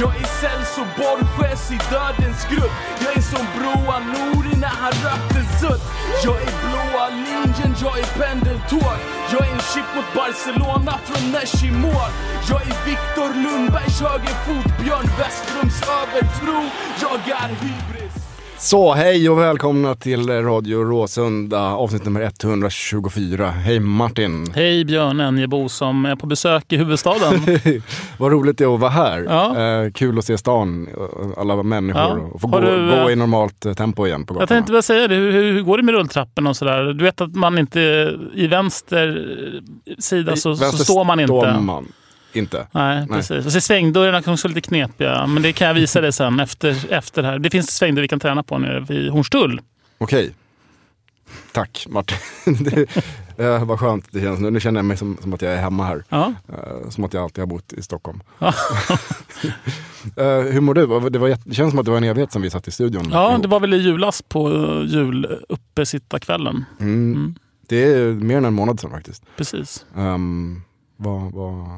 Jag är Celso Borges i Dödens grupp. Jag är som Broa Nouri när han rökte sutt. Jag är blåa linjen, jag är pendeltåg. Jag är en chip mot Barcelona från Nesh i mål. Jag är Viktor Lundbergs högerfot, Björn Westrums övertro. Jag är hybrid. Så hej och välkomna till Radio Råsunda, avsnitt nummer 124. Hej Martin! Hej Björn Enjebo som är på besök i huvudstaden. Vad roligt det är att vara här. Ja. Eh, kul att se stan, eh, alla människor Ja. och få gå, du, eh, gå i normalt eh, tempo igen på Jag gatorna. tänkte väl säga det, hur, hur, går det med rulltrapporna och sådär? Du vet att man inte, i vänster sida så, så Vänster står man inte. man inte. Nej, precis. Och så svängdörrarna kan också vara lite knepiga, men det kan jag visa dig sen efter, efter det här. Det finns svängdörrar vi kan träna på nere vid Hornstull. Okej. Tack Martin. det, eh, vad skönt det känns nu. Nu känner jag mig som, som att jag är hemma här. Ja. Eh, som att jag alltid har bott i Stockholm. Eh, hur mår du? Det, var, det känns som att det var en evighet som vi satt i studion. ja, ihop. det var väl i julas på uh, juluppesittarkvällen. Mm. Mm. Det är mer än en månad sedan faktiskt. Precis. Um, vad, vad,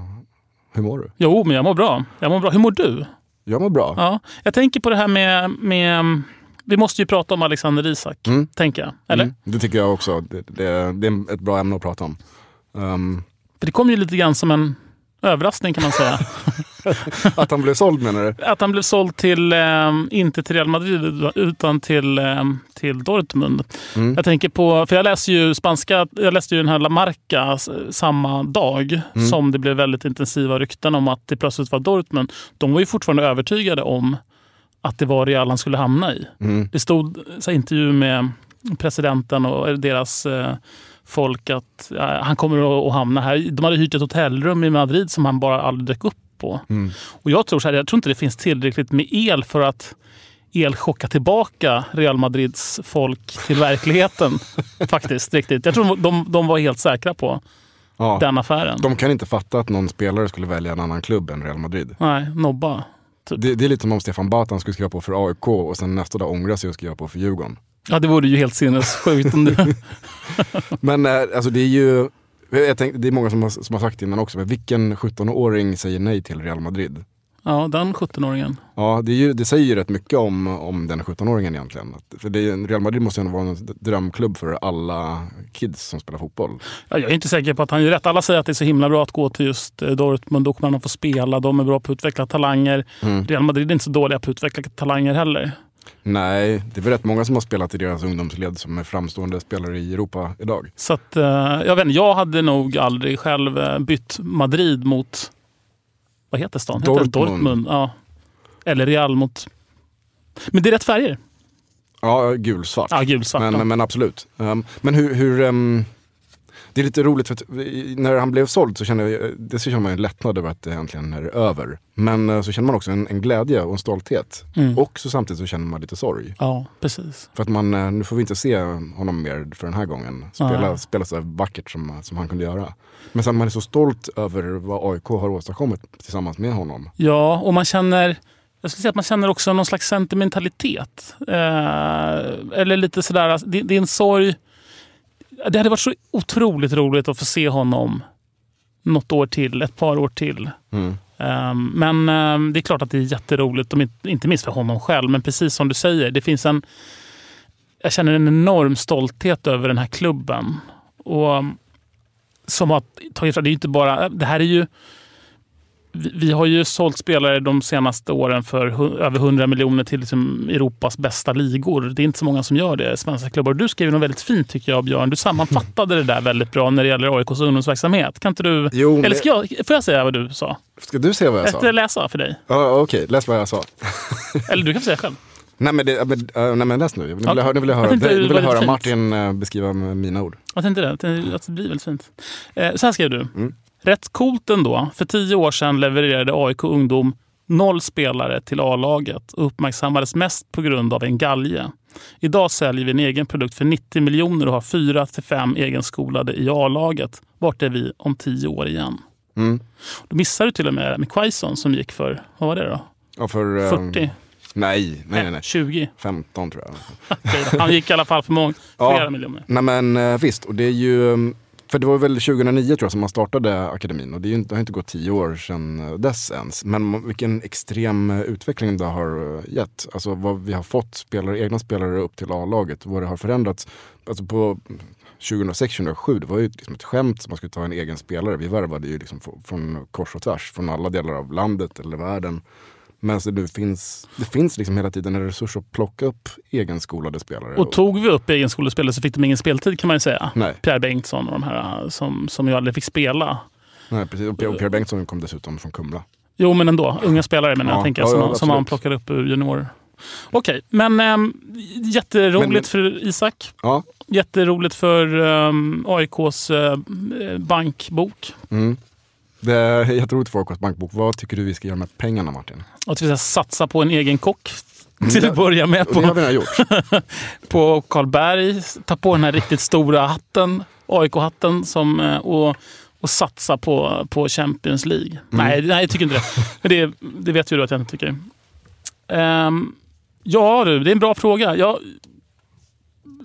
hur mår du? Jo, men jag mår bra. Jag mår bra. Hur mår du? Jag mår bra. Ja, jag tänker på det här med, med... Vi måste ju prata om Alexander Isak, Mm. tänker jag. Eller? Mm, det tycker jag också. Det, det, det är ett bra ämne att prata om. Um, För det kom ju lite grann som en överraskning kan man säga. att han blev såld menar du? Att han blev såld till, eh, inte till Real Madrid, utan till, eh, till Dortmund. Mm. Jag tänker på, för jag läste ju spanska, jag läste ju den här La Marca samma dag Mm. som det blev väldigt intensiva rykten om att det plötsligt var Dortmund. De var ju fortfarande övertygade om att det var Real han skulle hamna i. Mm. Det stod så här, intervju med presidenten och deras eh, folk att ja, han kommer att hamna här. De hade hyrt ett hotellrum i Madrid som han bara aldrig dök upp på. Mm. Och jag tror så här, jag tror inte det finns tillräckligt med el för att elchocka tillbaka Real Madrids folk till verkligheten. faktiskt, riktigt. Jag tror de, de var helt säkra på Ja. den affären. De kan inte fatta att någon spelare skulle välja en annan klubb än Real Madrid. Nej, nobba. Det, det är lite som om Stefan Batan skulle skriva på för AIK och sen nästa dag ångra sig och skriva på för Djurgården. Ja, det vore ju helt sinnessjukt om det... Men eh, alltså det är ju, jag tänkte, det är många som har, som har sagt innan också, men vilken 17-åring säger nej till Real Madrid? Ja, den 17-åringen. Ja, det, ju, det säger ju rätt mycket om, om den 17-åringen egentligen. För det Real Madrid måste ju vara en drömklubb för alla kids som spelar fotboll. Ja, jag är inte säker på att han gör rätt. Alla säger att det är så himla bra att gå till just eh, Dortmund. Då kommer han att få spela. De är bra på att utveckla talanger. Mm. Real Madrid är inte så dåliga på att utveckla talanger heller. Nej, det är väl rätt många som har spelat i deras ungdomsled som är framstående spelare i Europa idag. Så att, eh, jag, vet inte, jag hade nog aldrig själv eh, bytt Madrid mot... Vad heter stan? Heter Dortmund. Dortmund. Ja. Eller Real mot... Men det är rätt färger. Ja, gulsvart. Ja, gulsvart. men, ja. men, absolut. Um, men hur, hur um, Det är lite roligt för att vi- när han blev såld så kände jag, det så känner man en lättnad över att det äntligen är över. Men eh, så känner man också en, en glädje och en stolthet. Mm. Och så samtidigt så känner man lite sorg. Ja, precis. För att man, eh, nu får vi inte se honom mer för den här gången. Spela, spela så vackert som, som han kunde göra. Men sen man är så stolt över vad AIK har åstadkommit tillsammans med honom. Ja, och man känner... Jag skulle säga att man känner också någon slags sentimentalitet. Eh, eller lite sådär, alltså, det, det är en sorg. Det hade varit så otroligt roligt att få se honom något år till, ett par år till. Mm. Eh, men eh, det är klart att det är jätteroligt, om inte- minst för honom själv. Men precis som du säger, det finns en... Jag känner en enorm stolthet över den här klubben. Och som har tagit fram, det är inte bara... Det här är ju... Vi, har ju sålt spelare de senaste åren för över 100 miljoner till liksom Europas bästa ligor. Det är inte så många som gör det, svenska klubbar. Du skrev något väldigt fint tycker jag, Björn. Du sammanfattade det där väldigt bra när det gäller AIKs ungdomsverksamhet. Kan inte du... Jo, men- Eller ska jag, får jag säga vad du sa? Ska du se vad jag Jag sa? ska läsa för dig. Ja, Okej, läs vad jag sa. Eller du kan få säga själv. Nej men, det, nej, men läs nu. Nu vill Ja. jag, nu vill jag Jag höra, tänkte nu vill jag höra Martin äh, beskriva med mina ord. Jag tänkte det. Jag Att det blir väldigt fint. Eh, så här skrev du. Mm. Rätt coolt ändå. För tio år sedan levererade AIK Ungdom noll spelare till A-laget och uppmärksammades mest på grund av en galge. Idag säljer vi en egen produkt för 90 miljoner och har fyra till fem egenskolade i A-laget. Vart är vi om tio år igen? Mm. Då missar du till och med med Quaison som gick för, vad var det då? Ja, för, äh, 40? Nej, nej, nej, nej. 20? 15 tror jag. Han gick i alla fall för många, Ja. flera miljoner. Nej men eh, visst, och det är ju, mm, för det var väl 2009 tror jag som man startade akademin och det, är ju, inte- det har inte gått tio år sedan eh, dess ens. Men vilken extrem eh, utveckling det har eh, gett. Alltså vad vi har fått spelare, egna spelare upp till A-laget, vad det har förändrats. Alltså på 2006-2007, det var ju liksom ett skämt som man skulle ta en egen spelare. Vi värvade ju liksom från kors och tvärs, från alla delar av landet eller världen. Men så nu finns, det finns liksom hela tiden en resurs att plocka upp egenskolade spelare. Och tog vi upp egenskolespelare så fick de ingen speltid kan man ju säga. Nej. Pierre Bengtsson och de här som, som ju aldrig fick spela. Nej, precis. Och Pierre, Bengtsson kom dessutom från Kumla. Jo, men ändå. Unga spelare menar jag, Ja, tänker ja, jag, som, ja, som man plockade upp ur juniorer. Okej, men äm, jätteroligt Men- för Isak. Ja. Jätteroligt för um, AIKs äh, bankbok. Mm. Det är jätteroligt för AIKs bankbok. Vad tycker du vi ska göra med pengarna Martin? Att vi ska satsa på en egen kock till det- att börja med. Det har På, vi redan gjort. på Karlberg. Ta på den här riktigt stora hatten, AIK-hatten, som, eh, och, och satsa på, på Champions League. Nej, nej, jag tycker inte det. Det, det vet ju du att jag inte tycker. Ehm, ja du, det är en bra fråga. Jag,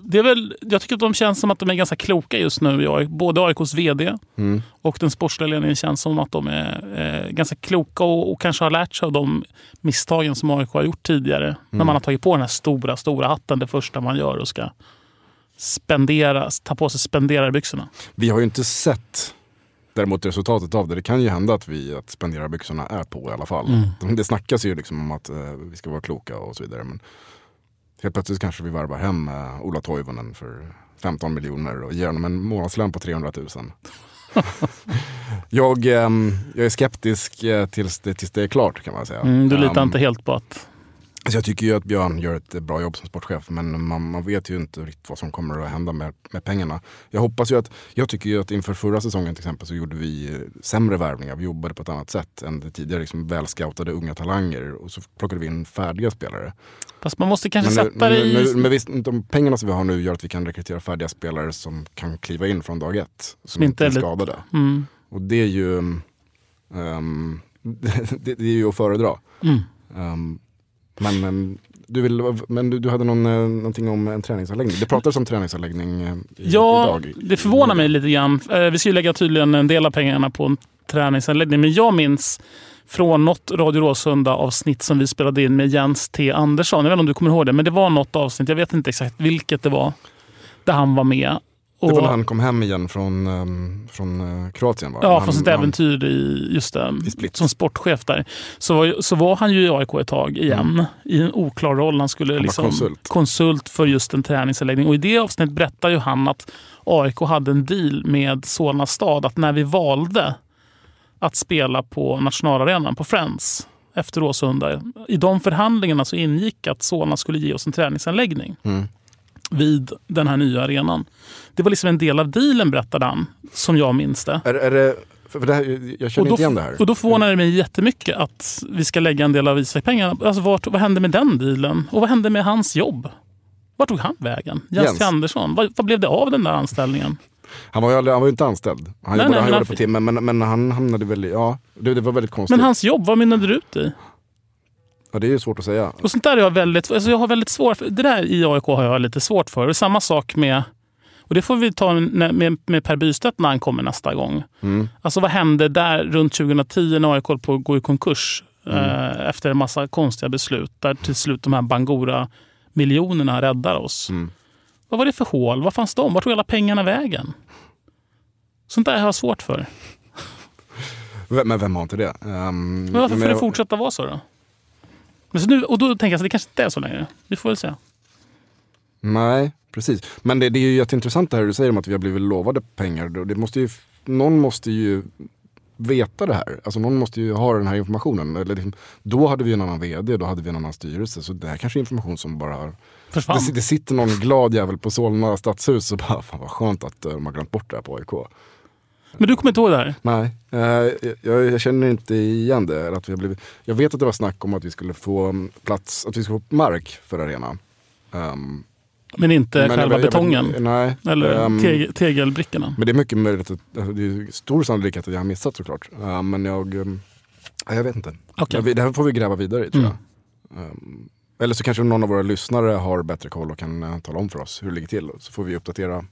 det är väl, jag tycker att de känns som att de är ganska kloka just nu. Jag, både AIKs VD Mm. och den sportsliga ledningen känns som att de är eh, ganska kloka och, och kanske har lärt sig av de misstagen som AIK har gjort tidigare. När man har tagit på den här stora, stora hatten det första man gör och ska spendera, ta på sig spenderarbyxorna. Vi har ju inte sett däremot resultatet av det. Det kan ju hända att vi att spenderarbyxorna är på i alla fall. Mm. Det snackas ju liksom om att eh, vi ska vara kloka och så vidare. Men helt plötsligt kanske vi varvar hem eh, Ola Toivonen för 15 miljoner och ger honom en månadslön på 300 000. jag, ehm, jag är skeptisk eh, tills det, tills det är klart kan man säga. Mm, du litar Ehm, inte helt på att... Så jag tycker ju att Björn gör ett bra jobb som sportchef men man, man vet ju inte riktigt vad som kommer att hända med, med pengarna. Jag hoppas ju att, jag tycker ju att inför förra säsongen till exempel så gjorde vi sämre värvningar. Vi jobbade på ett annat sätt än det tidigare liksom välscoutade unga talanger och så plockade vi in färdiga spelare. Fast man måste kanske Men, nu, sätta men, det i... men, men visst, de pengarna som vi har nu gör att vi kan rekrytera färdiga spelare som kan kliva in från dag ett. Som inte inte är skadade. Mm, Och det är ju, ehm, det, det är ju att föredra. mm. Ehm, men ehm, du, vill, men du, du hade någon, eh, någonting om en träningsanläggning. Det pratades om träningsanläggning eh, i, Ja, idag. det förvånar mig lite grann. Eh, Vi ska ju lägga tydligen en del av pengarna på en träningsanläggning. Men jag minns från något Radio Råsunda avsnitt som vi spelade in med Jens T Andersson. Jag vet inte om du kommer ihåg det, men det var något avsnitt. Jag vet inte exakt vilket det var. Där han var med. Det var Och- när han kom hem igen från, ehm, från eh, Kroatien va? Ja, han, från sitt han- äventyr i, just det, I Split. som sportchef där. Så var, så var han ju i AIK ett tag igen, i en oklar roll. Han skulle Mm. var liksom konsult. konsult för just en träningsanläggning. Och i det avsnittet berättar ju han att AIK hade en deal med Solna stad att när vi valde att spela på nationalarenan på Friends efter Råsunda. I de förhandlingarna så ingick att Solna skulle ge oss en träningsanläggning. Mm. vid den här nya arenan. Det var liksom en del av dealen berättade han, som jag minns det. Är, är det, för det här, jag känner Och då, inte igen det här. och då förvånar det mig jättemycket att vi ska lägga en del av Isak-pengarna. Alltså, vart, vad hände med den dealen? Och vad hände med hans jobb? Vart tog han vägen? Jens, Jens. Andersson. Vad, vad blev det av den där anställningen? Han var ju, aldrig, han var ju inte anställd. Han Nej, jobbade, nej, han jobbade fick- timmen, men, men han hamnade väl i... Ja, det, det var väldigt konstigt. Men hans jobb, vad mynnade det ut i? ja, det är ju svårt att säga. Och sånt där är jag väldigt, alltså jag har väldigt svårt för. Det där i AIK har jag lite svårt för. Och samma sak med, och det får vi ta när- med, med Per Bystedt när han kommer nästa gång. Mm. Alltså vad hände där runt 2010 när AIK höll på att gå i konkurs? Mm. Eh, efter en massa konstiga beslut. Där till slut de här Bangora-miljonerna räddar oss. Mm. Vad var det för hål? Var fanns de? Vart tog alla pengarna vägen? Sånt där har jag svårt för. Men vem har inte det? Um, Men varför men får det jag- fortsätta vara så då? Men så nu, och då tänker jag att det kanske inte är så längre. Vi får väl se. Nej, precis. Men det, det är ju jätteintressant det här du säger om att vi har blivit lovade pengar. Det måste ju, någon måste ju veta det här. Alltså någon måste ju ha den här informationen. Eller liksom, då hade vi en annan vd, då hade vi en annan styrelse. Så det här kanske är information som bara har... Försvann. Det, det sitter någon glad jävel på Solna stadshus och bara, fan vad skönt att de har glömt bort det här på AIK. Men du kommer inte ihåg det här? Nej, eh, jag, jag känner inte igen det. Att vi har blivit, jag vet att det var snack om att vi skulle få mm, plats, att vi skulle få mark för arenan. Um, Men inte men själva jag- jag betongen? nej. eller ehm, teg, tegelbrickorna? Men det är mycket möjligt att, alltså, det är stor sannolikhet att jag har missat såklart. Uh, men jag, um, ja, jag vet inte. Vi- Det här får vi gräva vidare i tror Mm. jag. Um, eller så kanske någon av våra lyssnare har bättre koll och kan uh, tala om för oss hur det ligger till. Så får vi uppdatera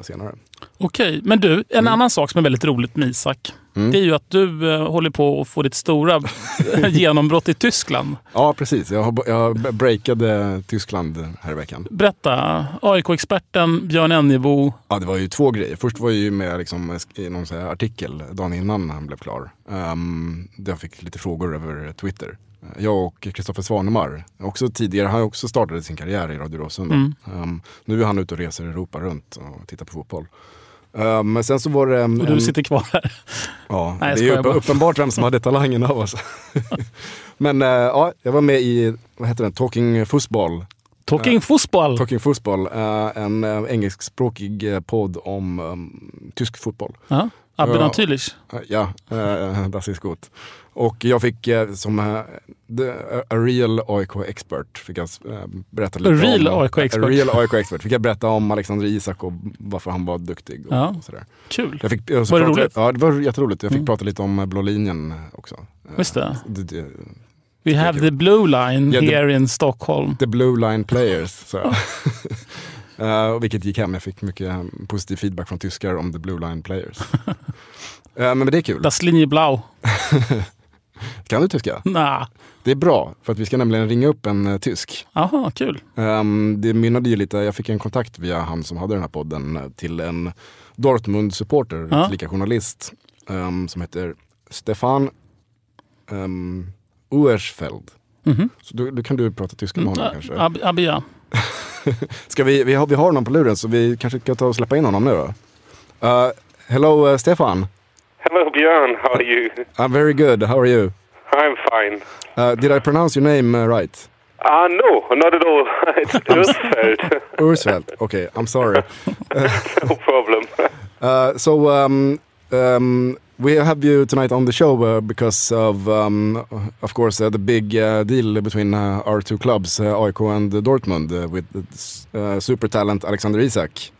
senare. Okej, men du, en annan sak som är väldigt roligt med Isak. Mm. Det är ju att du eh, håller på att få ditt stora genombrott i Tyskland. Ja precis, jag, har, jag breakade Tyskland här i veckan. Berätta, AIK-experten Björn Ennebo. Ja, det var ju två grejer. Först var jag ju med liksom, i någon artikel dagen innan han blev klar. Um, jag fick lite frågor över Twitter. Jag och Kristoffer Svanemar, också tidigare, han också startat sin karriär i Radio Råsunda. Mm. Um, nu är han ute och reser Europa runt och tittar på fotboll. Um, men sen så var det... Um, Och du sitter kvar här. Ja, Nej, det är upp, uppenbart vem som hade talangen av oss. men uh, ja, jag var med i, vad heter den, Talking Football. Talking fotboll. Talking Football, eh, en uh, engelskspråkig podd om um, tysk fotboll. Ja. Abbe natürlich. Ja, uh, das ist gut. Och jag fick eh, som the, a real AIK expert, fick jag eh, berätta lite A real om. AIK expert. A real AIK expert. Fick jag berätta om Alexander Isak och varför han var duktig. Och, Ja. sådär. Kul. Jag fick, jag Var det roligt? Ja, det var jätteroligt. Jag fick Mm. prata lite om blå linjen också. Just det. The, the, We have the blue line det- here in Stockholm. the blue line players. Så. Eh, vilket gick hem. Jag fick mycket positiv feedback från tyskar om the blue line players. Men det är kul. Das Linie Blau. Kan du tyska? Nah. Det är bra, för att vi ska nämligen ringa upp en eh, tysk. Aha, kul. Um, det mynnade ju lite, jag fick en kontakt via han som hade den här podden eh, till en Dortmund-supporter, Ja. tillika journalist, ehm, som heter Stefan um, Uersfeld. Mhm. Så då, då kan du prata tyska med honom Mm, kanske. Ab- Abia. Ska vi, vi, har, vi har honom på luren så vi kanske ska ta och släppa in honom nu då. Uh, hello uh, Stefan, Hello, Björn. How are you? I'm very good, how are you? I'm fine. Uh, did I pronounce your name uh, right? Ah, no, not at all. it's Ursfeld. Ursfeld, okay, I'm sorry. no problem. Uh, so um, um, we have you tonight on the show uh, because of, um, of course, uh, the big uh, deal between uh, our two clubs, uh, AIK and Dortmund, uh, with uh, super talent Alexander Isak.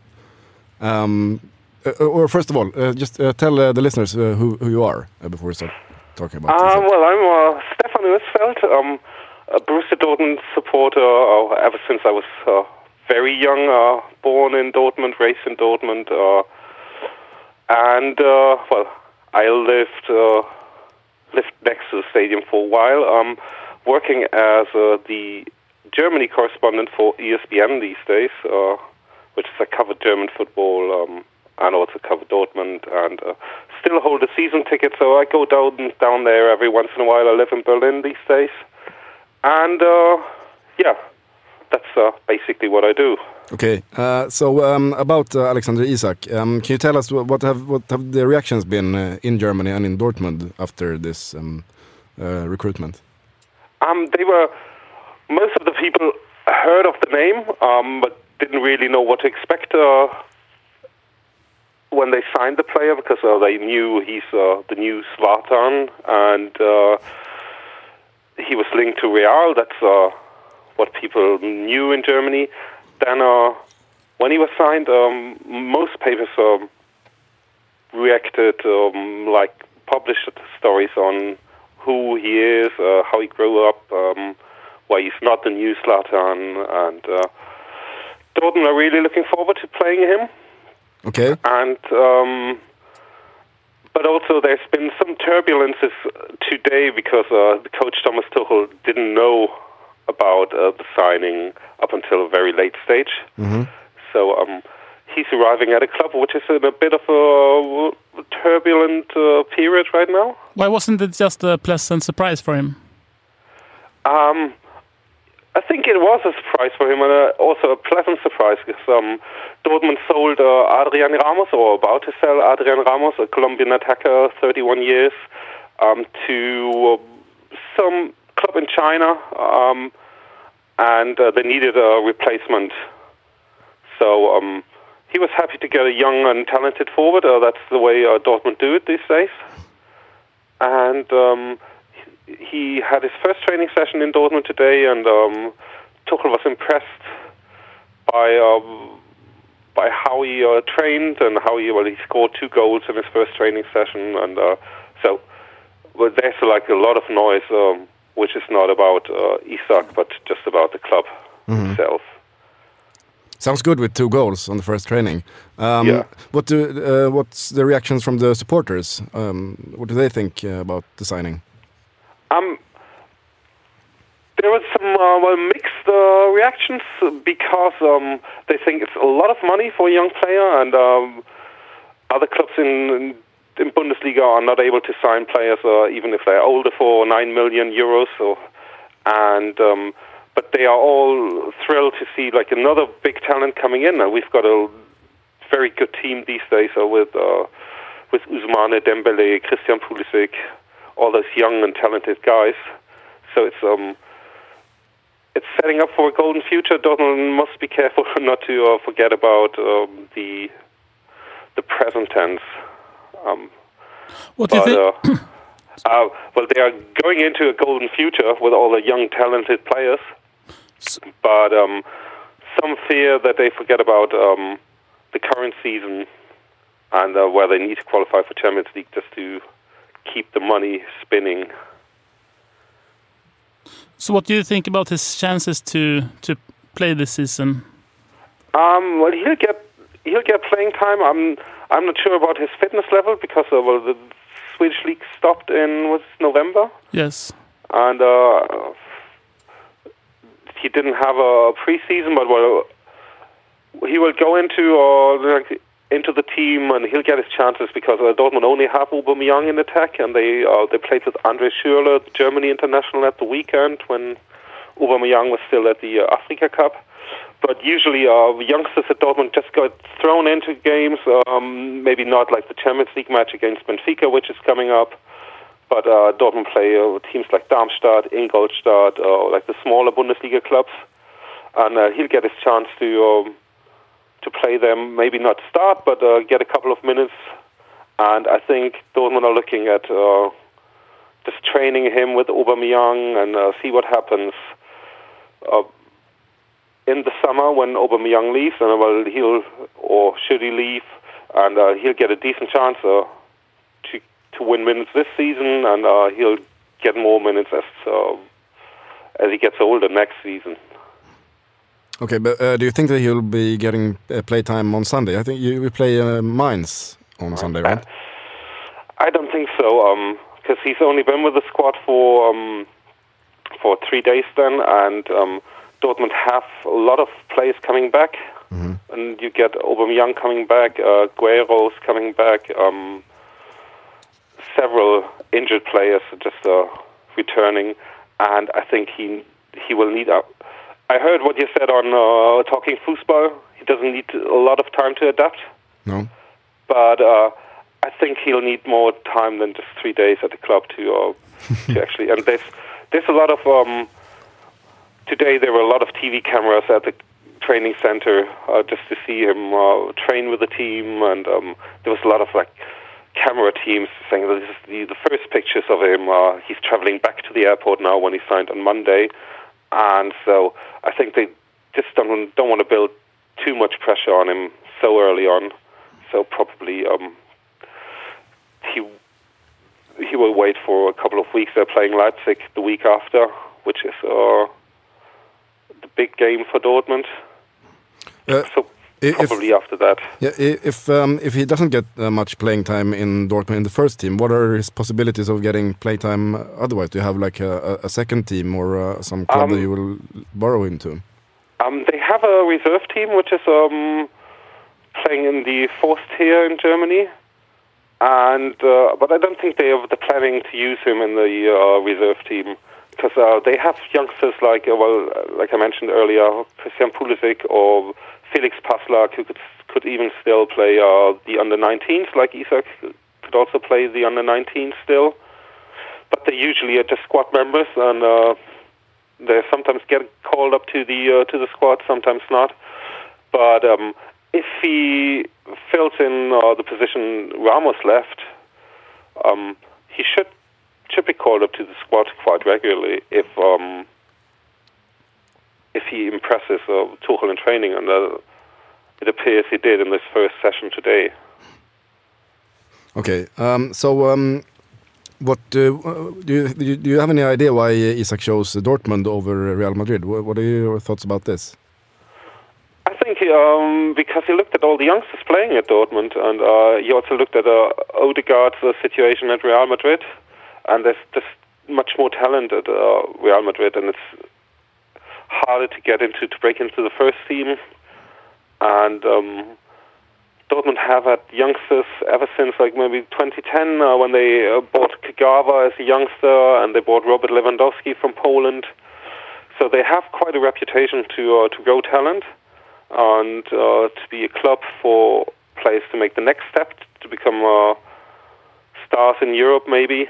Um, uh, or first of all, uh, just uh, tell uh, the listeners uh, who, who you are uh, before we start talking about Uh, Isak. well, I'm uh, Stefan Ursfeld. I'm a Borussia Dortmund supporter uh, ever since I was uh, very young. Uh, born in Dortmund, raised in Dortmund. Uh, and, uh, well, I lived, uh, lived next to the stadium for a while. I'm working as uh, the Germany correspondent for ESPN these days, uh, which is I cover German football um, and also cover Dortmund, and uh, still hold a season ticket. So I go down down there every once in a while. I live in Berlin these days, and uh, yeah, that's uh, basically what I do. Okay, uh, so um, about uh, Alexander Isak, um, can you tell us what have what have the reactions been uh, in Germany and in Dortmund after this um, uh, recruitment? Um, they were most of the people heard of the name, um, but didn't really know what to expect uh, when they signed the player because uh, they knew he's uh, the new Zlatan and uh, he was linked to Real. That's uh, what people knew in Germany. Then, uh, when he was signed, um, most papers um, reacted, um, like published stories on who he is, uh, how he grew up, um, why he's not the new Zlatan, and Dortmund are really looking forward to playing him. Okay. And um, but also there's been some turbulences today because uh, the coach Thomas Tuchel didn't know about uh, the signing up until a very late stage. Mm-hmm. So um, he's arriving at a club which is in a bit of a turbulent uh, period right now. Why wasn't it just a pleasant surprise for him? Um, I think it was a surprise for him and uh, also a pleasant surprise because um, Dortmund sold uh, Adrian Ramos or about to sell Adrian Ramos, a Colombian attacker, 31 years, um, to uh, some club in China, um, and uh, they needed a replacement. So um, he was happy to get a young and talented forward. Uh, that's the way uh, Dortmund do it these days. And um, he had his first training session in Dortmund today, and um, Tuchel was impressed by um, by how he uh, trained and how he well he scored two goals in his first training session, and uh, so well, there's like a lot of noise, um, which is not about uh, Isak but just about the club itself. Sounds good with two goals on the first training. Um, Yeah. What do uh, what's the reactions from the supporters? Um, what do they think uh, about the signing? Um, there was some uh, well mixed uh, reactions because um, they think it's a lot of money for a young player, and um, other clubs in in Bundesliga are not able to sign players, uh, even if they're older, for nine million euros. So, and um, but they are all thrilled to see like another big talent coming in, and we've got a very good team these days uh, with uh, with Usmane Dembele, Christian Pulisic, all those young and talented guys. So it's um it's setting up for a golden future. Dortmund must be careful not to uh, forget about um, the the present tense. Um, What do you think? uh, uh, well, they are going into a golden future with all the young, talented players. But um, some fear that they forget about um, the current season and uh, where they need to qualify for Champions League just to keep the money spinning. So, what do you think about his chances to to play this season? Um, well, he'll get he'll get playing time. I'm I'm not sure about his fitness level because uh, well the Swedish league stopped in was November. Yes. and uh, he didn't have a preseason, but well, he will go into uh, like, into the team and he'll get his chances because uh, Dortmund only have Aubameyang in attack, and they uh, they played with Andre Schürrle, Germany international, at the weekend when Aubameyang was still at the uh, Africa Cup. But usually, uh, youngsters at Dortmund just got thrown into games. Um, maybe not like the Champions League match against Benfica, which is coming up. But uh, Dortmund play uh, teams like Darmstadt, Ingolstadt, uh, like the smaller Bundesliga clubs, and uh, he'll get his chance to um, to play them. Maybe not start, but uh, get a couple of minutes. And I think Dortmund are looking at uh, just training him with Aubameyang and uh, see what happens. Uh, in the summer when Aubameyang leaves, and well, he'll or should he leave, and uh, he'll get a decent chance uh, to to win minutes this season, and he'll get more minutes as as he gets older next season. Okay, but uh, do you think that he'll be getting uh, playtime on Sunday? I think you will play uh, Mainz on Sunday, right? I don't think so, because he's only been with the squad for um, for three days then, and um, Dortmund have a lot of players coming back, and you get Aubameyang coming back, uh, Guerrero's coming back, um, several injured players just uh, returning, and I think he he will need. I heard what you said on uh, talking football. He doesn't need a lot of time to adapt No. but uh, I think he'll need more time than just three days at the club to uh, to actually. And there's there's a lot of um, today there were a lot of TV cameras at the training center uh, just to see him uh, train with the team, and um, there was a lot of like camera teams saying that this is the, the first pictures of him. Uh, he's traveling back to the airport now when he signed on Monday, and so I think they just don't don't want to build too much pressure on him so early on. So probably um, he he will wait for a couple of weeks. They're playing Leipzig the week after, which is uh, the big game for Dortmund. Uh, so if- probably after that. Yeah, if um, if he doesn't get uh, much playing time in Dortmund in the first team, what are his possibilities of getting play time otherwise? Do you have like a, a second team or uh, some club that Um, you will borrow him to? Um, they have a reserve team which is um, playing in the fourth tier in Germany, and uh, but I don't think they have the planning to use him in the uh, reserve team because uh, they have youngsters like uh, well, uh, like I mentioned earlier, Christian Pulisic or Felix Paslak who could could even still play uh, the under 19s, like Isak could also play the under 19s still, but they usually are just squad members and. Uh, they sometimes get called up to the uh, to the squad, sometimes not. But um, if he fills in uh, the position Ramos left, um, he should should be called up to the squad quite regularly if um, if he impresses uh, Tuchel in training, and uh, it appears he did in this first session today. Okay, um, so um, what uh, do you do you- have any idea why Isak chose Dortmund over Real Madrid? What, are your thoughts about this? I think um, because he looked at all the youngsters playing at Dortmund, and uh, he also looked at uh, Odegaard's uh, situation at Real Madrid, and there's just much more talent at uh, Real Madrid, and it's harder to get into to break into the first team. And um, Dortmund have had youngsters ever since like maybe 2010 uh, when they uh, bought Kagawa as a youngster, and they bought Robert Lewandowski from Poland. So they have quite a reputation to uh, to grow talent and uh, to be a club for players to make the next step to become uh, stars in Europe, maybe.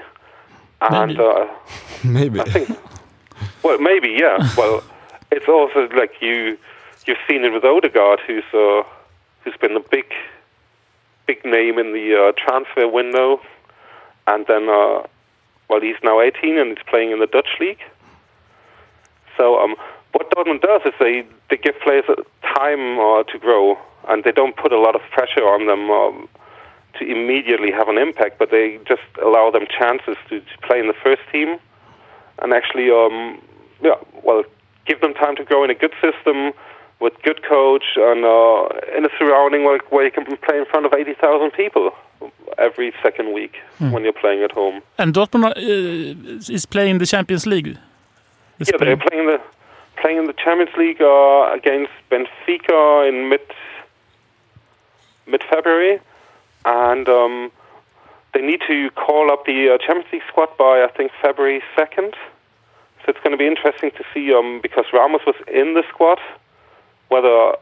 And Maybe. uh, Maybe. I think, well, maybe, yeah. well, it's also like you you've seen it with Odegaard, who's uh, who's been a big big name in the uh, transfer window, and then uh, well, he's now 18 and he's playing in the Dutch league. So um, what Dortmund does is they, they give players time uh, to grow, and they don't put a lot of pressure on them um, to immediately have an impact, but they just allow them chances to, to play in the first team, and actually, um, yeah, well, give them time to grow in a good system with good coach and uh, in a surrounding where, where you can play in front of 80,000 people every second week when you're playing at home. And Dortmund uh, is playing the Champions League. Yeah, they're playing the playing in the Champions League uh, against Benfica in mid mid February, and um, they need to call up the uh, Champions League squad by I think February second. So it's going to be interesting to see um, because Ramos was in the squad, whether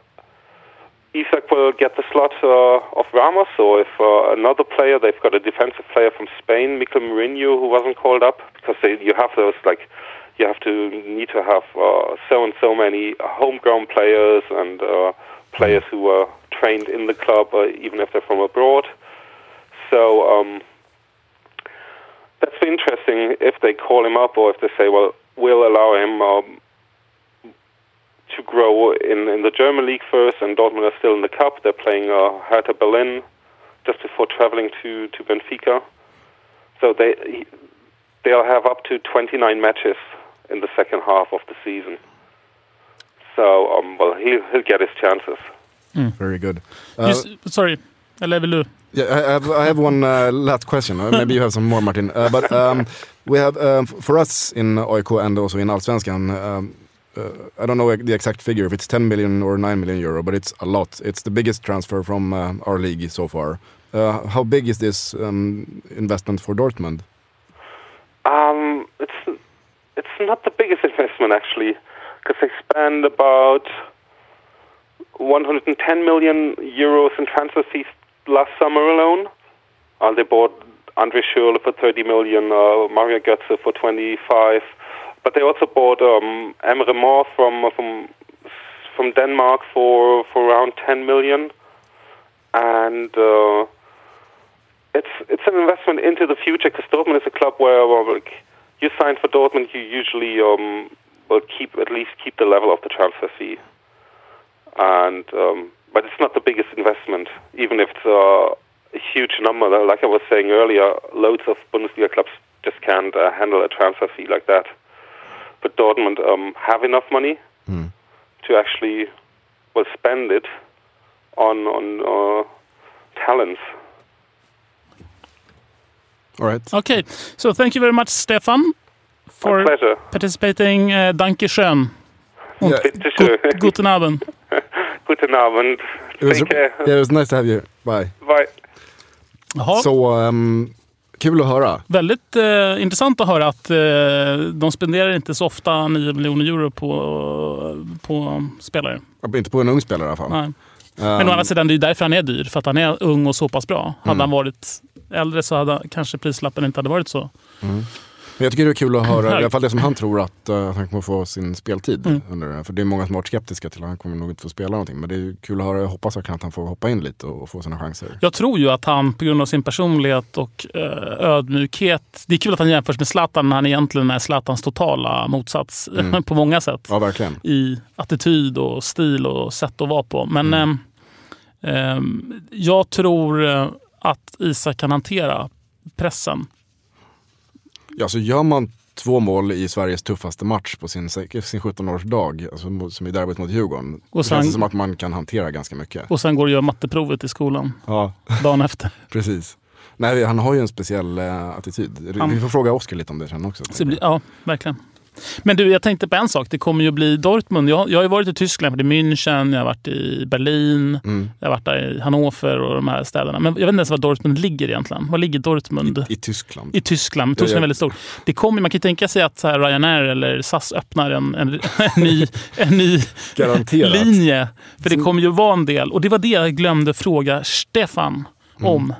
Isak will get the slot uh, of Ramos, or if uh, another player, they've got a defensive player from Spain, Mikel Mourinho, who wasn't called up, because they, you have those, like, you have to need to have uh, so and so many homegrown players and uh, players who are trained in the club, uh, even if they're from abroad. So um, that's interesting if they call him up or if they say, well, we'll allow him um, to grow in, in the German league first, and Dortmund are still in the cup. They're playing uh, Hertha Berlin just before traveling to, to Benfica. So they he- they'll have up to 29 matches in the second half of the season. So um, well, he'll, he'll get his chances. Very good. Uh, s- sorry, eller vill du? Yeah, I have, I have one uh, last question. Uh, maybe you have some more, Martin. Uh, but um, we have, um, for us in AIK and also in Allsvenskan, um, uh, I don't know the exact figure, if it's 10 million or 9 million euro, but it's a lot. It's the biggest transfer from uh, our league so far. Uh, how big is this um, investment for Dortmund? Um, it's it's not the biggest investment actually, because they spend about 110 million euros in transfer fees last summer alone. Uh, they bought Andre Schürrle for 30 million, uh, Mario Götze for 25, but they also bought um, Emre Mor from from from Denmark for for around 10 million, and uh, it's it's an investment into the future because Dortmund is a club where well, like, you sign for Dortmund, you usually um, will keep at least keep the level of the transfer fee, and um, but it's not the biggest investment, even if it's uh, a huge number. Like I was saying earlier, loads of Bundesliga clubs just can't uh, handle a transfer fee like that. But Dortmund um, have enough money to actually well spend it on on uh, talents. All right. Okay, so thank you very much, Stefan, for pleasure. participating. Uh, danke schön. Yeah, Bitte schön. Gut, guten Abend. Guten Abend. it, was, Take care. yeah, it was nice to have you. Bye. Bye. Jaha. Så um, kul att höra. Väldigt eh, intressant att höra att eh, de spenderar inte så ofta 9 miljoner euro på, på spelare. Inte på en ung spelare i alla fall. Nej. Men å andra sidan, det är därför han är dyr. För att han är ung och så pass bra. Hade han varit äldre så hade kanske prislappen inte hade varit så. Men jag tycker det är kul att höra, i alla fall det som han tror att uh, han kommer få sin speltid. Mm. Under det här. För det är många som har varit skeptiska till att han kommer nog inte få spela någonting. Men det är kul att höra, jag hoppas att han får hoppa in lite och få sina chanser. Jag tror ju att han på grund av sin personlighet och eh, ödmjukhet. Det är kul att han jämförs med Zlatan när han egentligen är Zlatans totala motsats på många sätt. Ja, verkligen. i attityd och stil och sätt att vara på. Men Mm. ehm, jag tror eh, att Isak kan hantera pressen. Ja, så gör man två mål i Sveriges tuffaste match på sin, sin 17-årsdag, alltså, som är derbyt mot Djurgården. Och sen- känns det som att man kan hantera ganska mycket. Och sen går och gör matteprovet i skolan Ja, dagen efter. precis. Nej, han har ju en speciell eh, attityd. Han- Vi får fråga Oskar lite om det sen också. Blir, ja, verkligen. Men du, jag tänkte på en sak. Det kommer ju bli Dortmund. Jag, jag har ju varit i Tyskland, jag har varit i München, jag har varit i Berlin, Mm. jag har varit där i Hannover och de här städerna. Men jag vet inte ens var Dortmund ligger egentligen. Var ligger Dortmund? I, I Tyskland. I Tyskland. Tyskland är Ja, väldigt stort. Det kommer, man kan ju tänka sig att Ryanair eller SAS öppnar en, en, en ny, en ny linje. För det kommer ju vara en del. Och det var det jag glömde fråga Stefan om.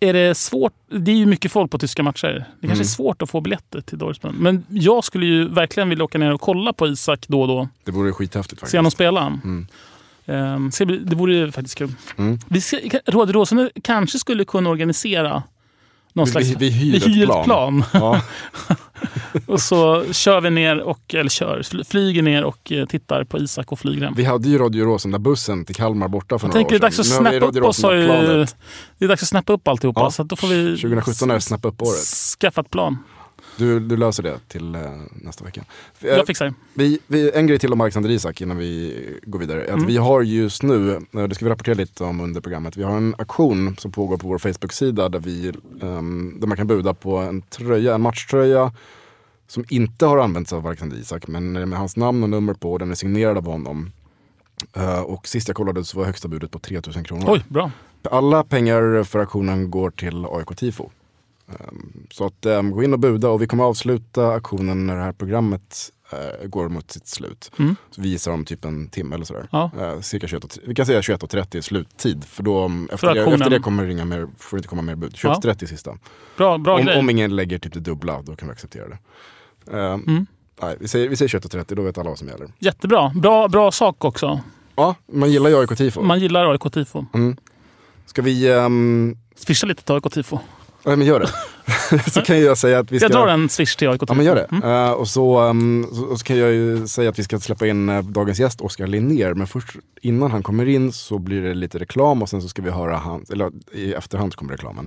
Är det svårt? Det är ju mycket folk på tyska matcher. Det kanske är svårt att få biljetter till Dortmund. Men jag skulle ju verkligen vilja åka ner och kolla på Isak då och då. Det vore skithäftigt faktiskt. Se honom spela. Ehm, så det vore ju faktiskt kul. Vi ska, Rådet kanske skulle kunna organisera någon Vi- slags... vi- vi hyr ett plan. plan. Ja, Och så kör vi ner, och, eller kör, fly- flyger ner och eh, tittar på Isak och Flygren. vi hade ju Radio Råsunda-bussen till Kalmar borta för Jag några tänker det är år dags att sedan. Vi snappa upp oss. har ju- Råsunda-planet. Det är dags att snappa upp alltihopa. Ja, Så att då får vi 2017 är det snappa upp-året. skaffa ett plan. Du, du löser det till eh, nästa vecka. Eh, Jag fixar det. Vi, vi, en grej till om Alexander Isak innan vi går vidare. Att Mm. Vi har just nu, eh, det ska vi rapportera lite om under programmet, vi har en aktion som pågår på vår Facebook-sida där, vi, ehm, där man kan buda på en tröja, en matchtröja som inte har använts av Alexander Isak men med hans namn och nummer på den är signerad av honom. Eh, och sist jag kollade så var högsta budet på 3000 kronor. Oj, bra. Alla pengar för aktionen går till AIK Tifo. Ehm, Så att um, gå in och buda och vi kommer avsluta aktionen när det här programmet eh, går mot sitt slut. Så vi gissar om typ en timme eller sådär. Ja. Eh, cirka 21, och- vi kan säga 21.30 är sluttid. För då efter, det, aktionen. efter det kommer det inga mer, får det inte komma mer bud. 21.30 sista. Bra, bra Om, grej. om ingen lägger typ det dubbla, då kan vi acceptera det. Ehm, Mm. nej, vi säger, vi säger 21.30, då vet alla vad som gäller. Jättebra. Bra, bra sak också. Ja, man gillar ju AIK Tifo. Man gillar AIK Tifo. Ska vi... Um, Swisha lite till AIK Tifo. Ja, men gör det. så kan jag säga att vi ska... Jag drar en swish till AIK. Ja men gör det. Mm. Eh, och så, um, så, så kan jag ju säga att vi ska släppa in eh, dagens gäst Oskar Linnér. Men först innan han kommer in så blir det lite reklam och sen så ska vi höra hans, eller i efterhand kommer reklamen.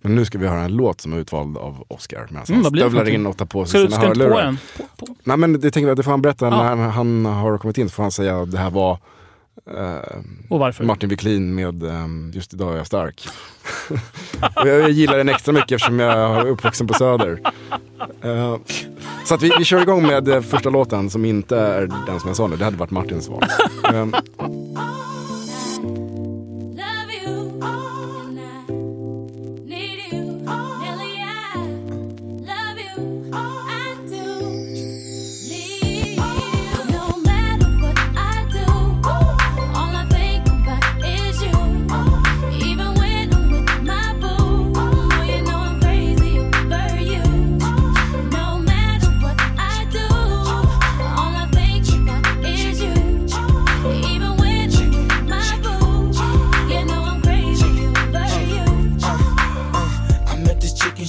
Men nu ska vi höra en låt som är utvald av Oscar. Medan Mm, han stövlar in och tar på sig sina ska du inte på hörlurar. På, på. Nej men det tänker jag, det får han berätta Ja. när han har kommit in. Så får han säga att det här var eh? Martin Wiklin med ehm, Just idag är jag stark. och jag, jag gillar den extra mycket eftersom jag är uppvuxen på Söder. Eh, så att vi, vi kör igång med eh, första låten som inte är den som jag sa nu. Det hade varit Martins val.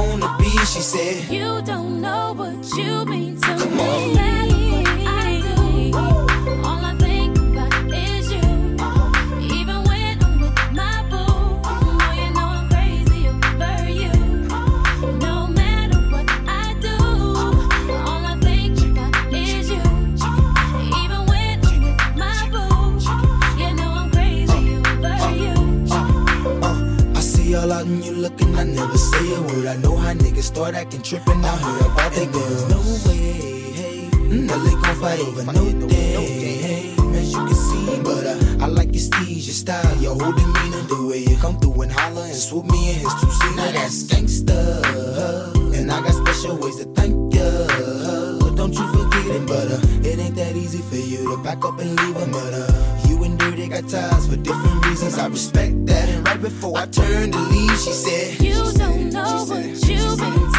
gonna be? She said, You don't know what you mean to Come me. on. I know how niggas start acting tripping. I heard about they girls. No way, hey, Nelly gon' fight over no day, hey, as you can see. But uh, I like your steez, your style, your whole demeanor, the way you come through and holler and swoop me in his two seat. Now that's gangsta, and I got special ways to thank ya. But don't you forget it, but uh, it ain't that easy for you to back up and leave him. But uh, you and Dirty got ties for different reasons. I respect that. And right before I turned to leave, she said, You don't know what you've been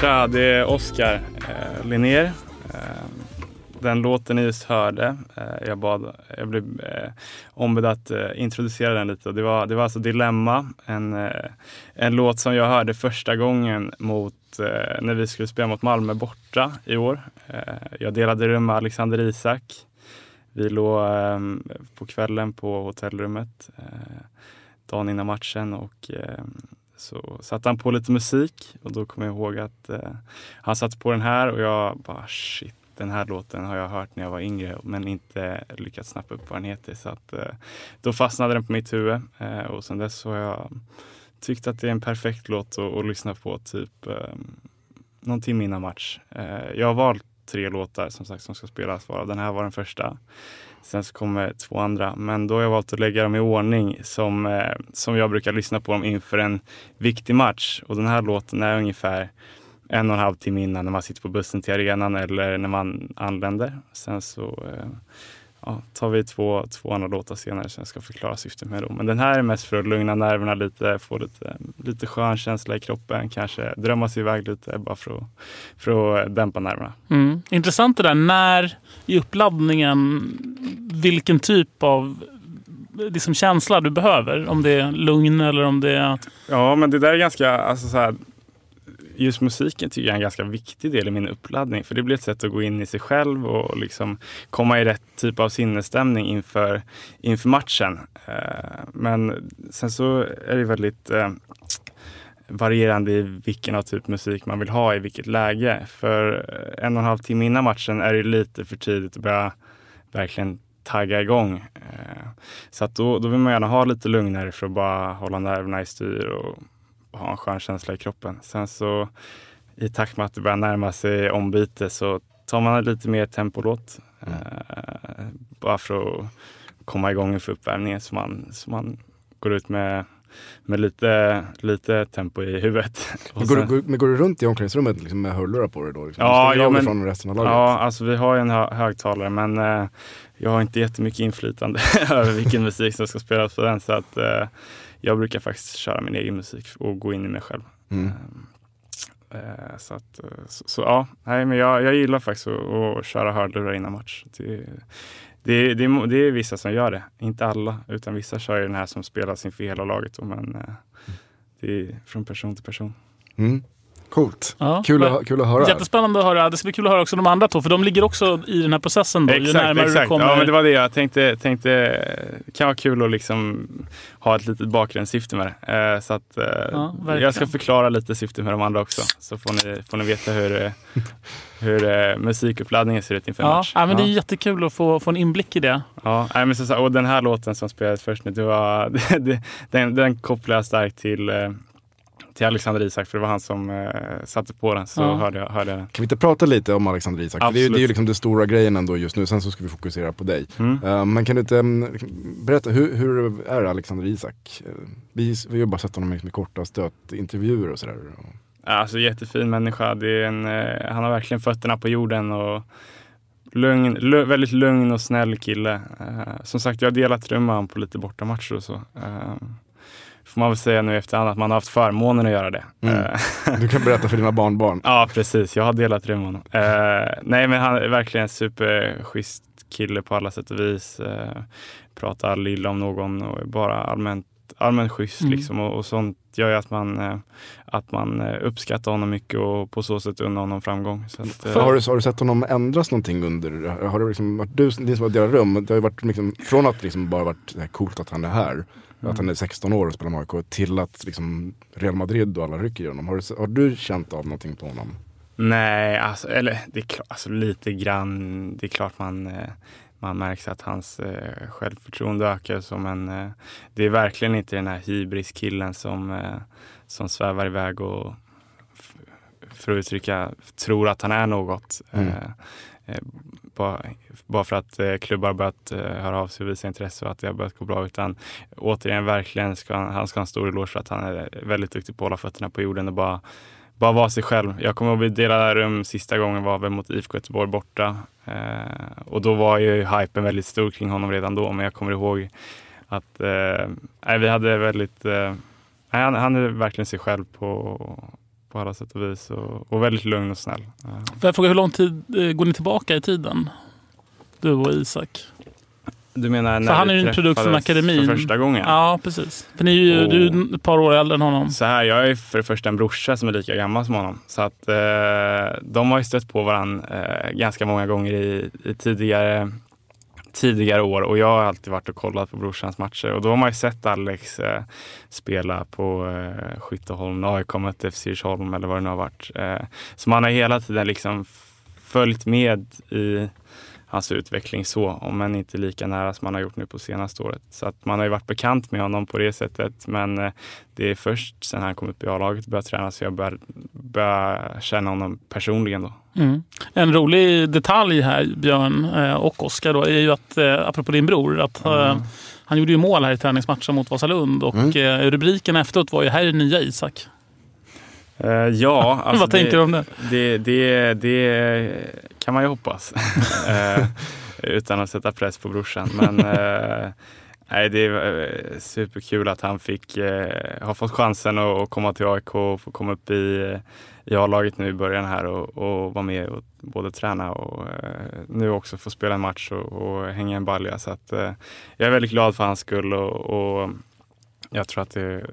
tja, det är Oskar eh, Linnér. Eh, den låten ni just hörde, eh, jag, bad, jag blev eh, ombedd att eh, introducera den lite. Det, var, det var alltså Dilemma, en, eh, en låt som jag hörde första gången mot, eh, när vi skulle spela mot Malmö borta i år. Eh, jag delade rum med Alexander Isak. Vi låg eh, på kvällen på hotellrummet eh, dagen innan matchen och eh, så satte han på lite musik och då kommer jag ihåg att eh, han satte på den här och jag bara shit, den här låten har jag hört när jag var yngre men inte lyckats snappa upp vad den heter. Så att, eh, då fastnade den på mitt huvud eh, och sen dess har jag tyckt att det är en perfekt låt att, att lyssna på typ eh, någon timme innan match. Eh, jag har valt tre låtar som sagt som ska spelas varav den här var den första. Sen så kommer två andra, men då har jag valt att lägga dem i ordning som, eh, som jag brukar lyssna på dem inför en viktig match. Och den här låten är ungefär en och en halv timme innan när man sitter på bussen till arenan eller när man anländer. Sen så eh, ja, tar vi två, två andra låtar senare som jag ska förklara syftet med. Då. Men den här är mest för att lugna nerverna lite, få lite, lite skön känsla i kroppen, kanske drömma sig iväg lite bara för att, för att dämpa nerverna. Mm. Intressant det där. När i uppladdningen, vilken typ av liksom känsla du behöver? Om det är lugn eller om det är... Ja, men det där är ganska, alltså så här, just musiken tycker jag är en ganska viktig del i min uppladdning. För det blir ett sätt att gå in i sig själv och liksom komma i rätt typ av sinnesstämning inför, inför matchen. Eh, men sen så är det väldigt eh, varierande i vilken av typ musik man vill ha i vilket läge. För eh, en och en halv timme innan matchen är det lite för tidigt att börja verkligen tagga igång. Eh, så att då, då vill man gärna ha lite lugnare för att bara hålla nerverna i styr och ha en skön känsla i kroppen. Sen så i takt med att det börjar närma sig ombyte så tar man lite mer tempolåt. Eh, bara för att komma igång inför uppvärmningen så man, så man går ut med, med lite, lite tempo i huvudet. Och Men går, sen- du, går, men går du runt i omklädningsrummet liksom med hörlurar på dig då? Liksom? Ja, ja, men- ifrån resten av laget? Ja, alltså vi har ju en hö- högtalare men eh, jag har inte jättemycket inflytande över vilken musik som ska spelas på den. Så att eh, jag brukar faktiskt köra min egen musik och gå in i mig själv. Mm. Eh, så att, eh, så, så ja, nej, men jag, jag gillar faktiskt att, att köra hörlurar innan match. Det, det, det, det är vissa som gör det, inte alla. Utan vissa kör ju den här som spelas inför hela laget. Men eh, det är från person till person. Mm. Coolt. Ja, Kul, att, kul att höra. Jättespännande att höra. Det ska bli kul att höra också de andra två, för de ligger också i den här processen. Då, ju Exakt, närmare exakt. du kommer. Ja, men det var det jag tänkte. tänkte det kan vara kul att liksom ha ett litet bakgrundssyfte med det. Eh, så att, eh, verkligen. jag ska förklara lite syftet med de andra också. Så får ni, får ni veta hur, eh, hur musikuppladdningen ser ut inför Ja, match. ja, men det är jättekul att få, få en inblick i det. Ja, men så, och den här låten som spelades först nu, det var, det, den, den kopplar jag starkt till, till Alexander Isak, för det var han som eh, satte på den. Så Ja. hörde, jag, hörde jag den. Kan vi inte prata lite om Alexander Isak? För Det är, ju- det är ju Absolut. liksom det stora grejen ändå just nu, sen så ska vi fokusera på dig. Mm. Eh, men kan du inte mm, berätta, hur, hur är Alexander Isak? Eh, vi, vi har ju bara sett honom liksom i korta stötintervjuer och sådär. Alltså jättefin människa. Det är en, eh, han har verkligen fötterna på jorden och lugn, lu- väldigt lugn och snäll kille. Som sagt, jag har delat rum med honom på lite bortamatcher och så. Får man väl säga nu efterhand att man har haft förmånen att göra det. Mm. Eh, Du kan berätta för dina barnbarn. Ja, precis. Jag har delat rum med honom. Eh, nej, men han är verkligen en superschysst kille på alla sätt och vis. Eh, pratar illa om någon och är bara allmänt, allmänt schysst. Mm. Liksom, och, och sånt gör ju att man, eh, att man eh, uppskattar honom mycket och på så sätt unnar honom framgång. Så att, För har, du, har du sett honom ändras någonting under, har det liksom varit du, ni som har delat rum, det har ju varit liksom, från att liksom bara varit coolt att han är här, att han är 16 år och spelar med AIK, till att liksom Real Madrid och alla rycker i honom. Har du, har du känt av någonting på honom? Nej, alltså, eller det är klart, alltså, lite grann. Det är klart man, eh, man märker att hans eh, självförtroende ökar. Så, men eh, det är verkligen inte den här hybriskillen som, eh, som svävar iväg och för att uttrycka, tror att han är något. Mm. Bara, för att eh, klubbar börjat eh, höra av sig och visa intresse och att det har börjat gå bra. Utan återigen, verkligen ska han, han ska ha en stor eloge för att han är väldigt duktig på att hålla fötterna på jorden och bara bara vara sig själv. Jag kommer ihåg att vi delade rum sista gången var väl mot IFK Göteborg borta. Eh, och då var ju hypen väldigt stor kring honom redan då. Men jag kommer ihåg att eh, vi hade väldigt... Eh, han, han är verkligen sig själv på, på alla sätt och vis och, och väldigt lugn och snäll. Eh, Får jag fråga, hur lång tid eh, går ni tillbaka i tiden? Du och Isak. Du menar när För han är ju en produkt från akademin. För första gången? Ja, precis. För ni är ju, Och- du är ett par år äldre än honom. Så här, jag är för det första en brorsa som är lika gammal som honom. Så att eh, de har ju stött på varandra eh, ganska många gånger i, i tidigare, tidigare år och jag har alltid varit och kollat på brorsans matcher och då har man ju sett Alex eh, spela på eh, Skytteholm, AIK mötte FC Djursholm eller vad det nu har varit. Eh, så man har hela tiden liksom följt med i hans utveckling så, om än inte lika nära som man har gjort nu på senaste året. Så att man har ju varit bekant med honom på det sättet. Men eh, det är först sen han kom upp i A-laget och började träna så jag börjar, börjar känna honom personligen då. Mm. En rolig detalj här, Björn eh, och Oskar, då, är ju att, eh, apropå din bror, att eh, han gjorde ju mål här i träningsmatchen mot Vasalund och Mm. rubriken efteråt var ju “Här är nya Isak”. Ja, alltså Vad tänker du om det? Det, det, det kan man ju hoppas. Eh, utan att sätta press på brorsan. Men eh, nej, det är eh, superkul att han fick, eh, har fått chansen att, komma till AIK och få komma upp i, i A-laget nu i början här och, och vara med och både träna och nu också få spela en match och, och hänga en balja. Så att, jag är väldigt glad för hans skull och, och jag tror att, det,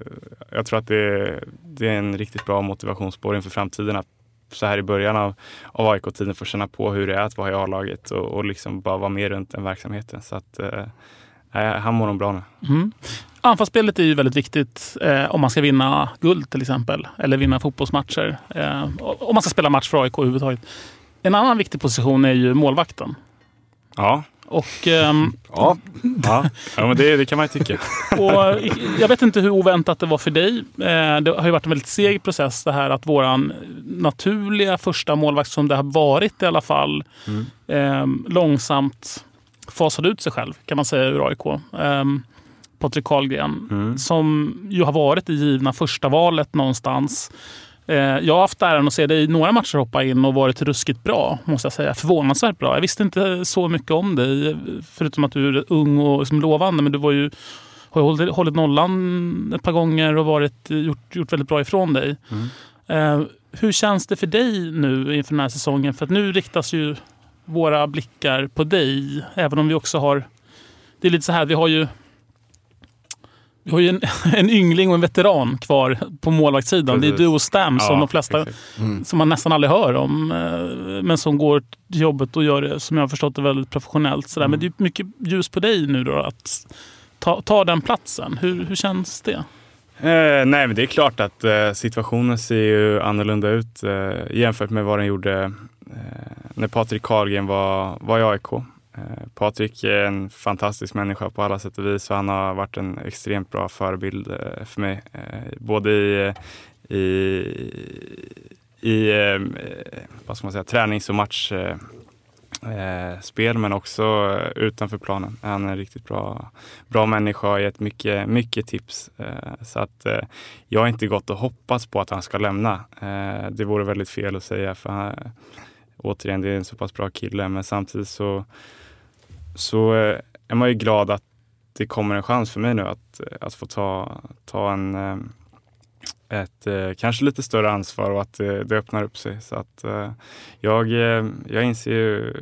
jag tror att det, det är en riktigt bra motivationsspår inför framtiden att så här i början av, av AIK-tiden få känna på hur det är att vara i A-laget och, och liksom bara vara med runt den verksamheten. Så att eh, han mår nog bra nu. Mm. Anfallsspelet är ju väldigt viktigt eh, om man ska vinna guld till exempel. Eller vinna fotbollsmatcher. Eh, om man ska spela match för AIK överhuvudtaget. En annan viktig position är ju målvakten. Ja, Och, ehm, Ja, ja. ja men det, det kan man ju tycka. och jag vet inte hur oväntat det var för dig. Eh, det har ju varit en väldigt seg process det här att våran naturliga första målvakt som det har varit i alla fall Mm. ehm, långsamt fasade ut sig själv kan man säga ur AIK. Um, Patrik Karlgren Mm. som ju har varit det givna första valet någonstans. Eh, Jag har haft äran att se dig i några matcher hoppa in och varit ruskigt bra, måste jag säga. Förvånansvärt bra. Jag visste inte så mycket om dig, förutom att du är ung och liksom lovande. Men du var ju, har ju hållit, hållit nollan ett par gånger och varit, gjort, gjort väldigt bra ifrån dig. Eh, hur känns det för dig nu inför den här säsongen? För att nu riktas ju våra blickar på dig, även om vi också har... Det är lite så här, vi har ju vi har ju en, en yngling och en veteran kvar på målvaktssidan. Det är du och Stam som Ja, de flesta, exakt. som man nästan aldrig hör om. eh, Men som går till jobbet och gör det, som jag har förstått det, väldigt professionellt. Sådär. Men det är mycket ljus på dig nu då att ta, ta den platsen. Hur, hur känns det? Eh, nej, men det är klart att eh, situationen ser ju annorlunda ut eh, jämfört med vad den gjorde eh, när Patrik Karlgren var, var i AIK. Eh, Patrik är en fantastisk människa på alla sätt och vis och han har varit en extremt bra förebild eh, för mig. Eh, både i, i, i vad ska man säga, tränings och matchspel men också utanför planen. Han är en riktigt bra, bra människa och har gett mycket, mycket tips. Så att jag har inte gått och hoppats på att han ska lämna. Det vore väldigt fel att säga för han, återigen, det är en så pass bra kille men samtidigt så, så eh, är man ju glad att det kommer en chans för mig nu att, eh, att få ta, ta en eh, ett kanske lite större ansvar och att det öppnar upp sig. Så att jag, jag inser ju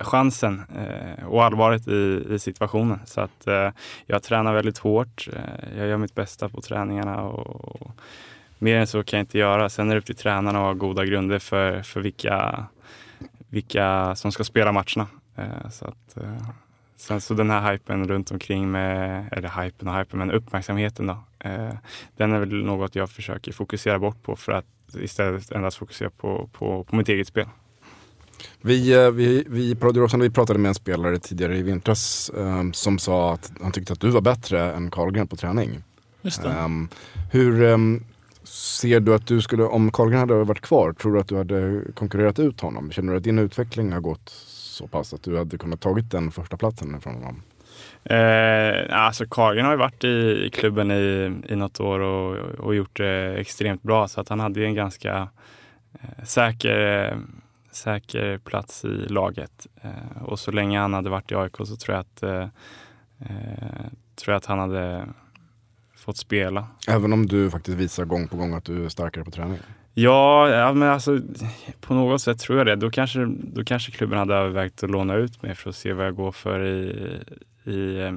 chansen och allvaret i, i situationen. Så att jag tränar väldigt hårt. Jag gör mitt bästa på träningarna och, och mer än så kan jag inte göra. Sen är det upp till tränarna att ha goda grunder för, för vilka, vilka som ska spela matcherna. Eh, så att, eh, Sen så den här hypen runt omkring med, eller hypen och hypen, men uppmärksamheten då. Eh, den är väl något jag försöker fokusera bort på för att istället endast fokusera på, på, på mitt eget spel. Vi, vi, vi Rosen, vi pratade med en spelare tidigare i vintras eh, som sa att han tyckte att du var bättre än Karlgren på träning. Just det. Ehm, hur ehm, ser du att du skulle, om Karlgren hade varit kvar, tror du att du hade konkurrerat ut honom? Känner du att din utveckling har gått så pass att du hade kunnat tagit den första platsen från honom? Eh, alltså Carlgren har ju varit i, i klubben i, i något år och, och gjort det extremt bra så att han hade en ganska eh, säker, eh, säker plats i laget. Eh, och så länge han hade varit i AIK så tror jag att, eh, eh, tror jag att han hade fått spela. Även om du faktiskt visar gång på gång att du är starkare på träning. Ja, ja men alltså på något sätt tror jag det. Då kanske, då kanske klubben hade övervägt att låna ut mig för att se vad jag går för i, i, eh,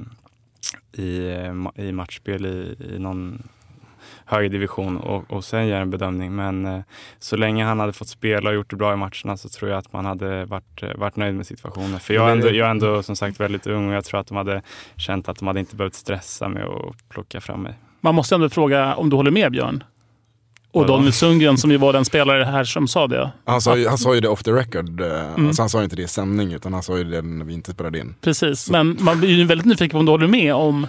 i, eh, i matchspel i, i någon högre division och, och sen göra en bedömning. Men eh, så länge han hade fått spela och gjort det bra i matcherna så tror jag att man hade varit, eh, varit nöjd med situationen. För jag är, ändå, jag är ändå som sagt väldigt ung och jag tror att de hade känt att de hade inte behövt stressa med att plocka fram mig. Man måste ändå fråga om du håller med Björn? Och? Daniel Sundgren som ju var den spelare här som sa det. Han sa, ju, han sa ju det off the record. eh, Mm. Alltså han sa inte det i sändning utan han sa ju det när vi inte spelade in. Precis, men man blir ju väldigt nyfiken på om du håller med om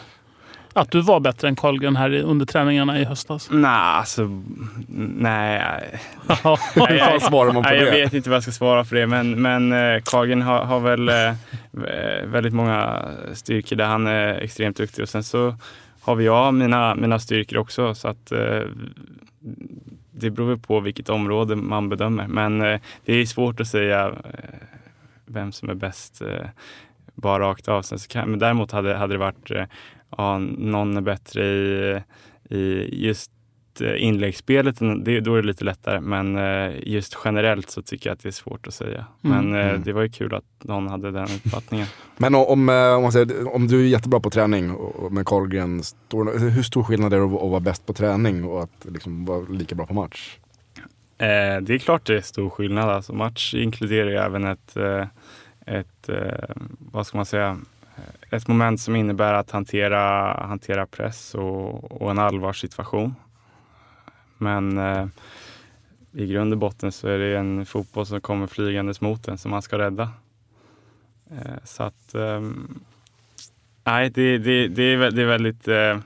att du var bättre än Carlgren här under träningarna i höstas. Nej, alltså nej. Nej, fan svarar man på nej, jag det? vet inte vad jag ska svara för det, men, men eh, Kagen har, har väl eh, eh, väldigt många styrkor där han är extremt duktig. Och sen så har vi jag mina, mina styrkor också, så att eh, det beror väl på vilket område man bedömer. Men eh, det är svårt att säga eh, vem som är bäst eh, bara rakt av. Sen så kan, men däremot hade, hade det varit, eh, ja, någon är bättre i, i just eh, inläggsspelet, det, då är det lite lättare. Men eh, just generellt så tycker jag att det är svårt att säga. Mm. Men eh, Mm. det var ju kul att någon hade den uppfattningen. Men om, om, man säger, om du är jättebra på träning med Carlgren, stor, hur stor skillnad är det att, vara bäst på träning och att liksom vara lika bra på match? Det är klart det är stor skillnad. Alltså match inkluderar ju även ett, ett vad ska man säga, ett moment som innebär att hantera, hantera press och, och en allvarssituation. Men eh, i grund och botten så är det en fotboll som kommer flygandes mot en som man ska rädda. Eh, så att, ehm, nej, det, det, det, är, det är väldigt eh,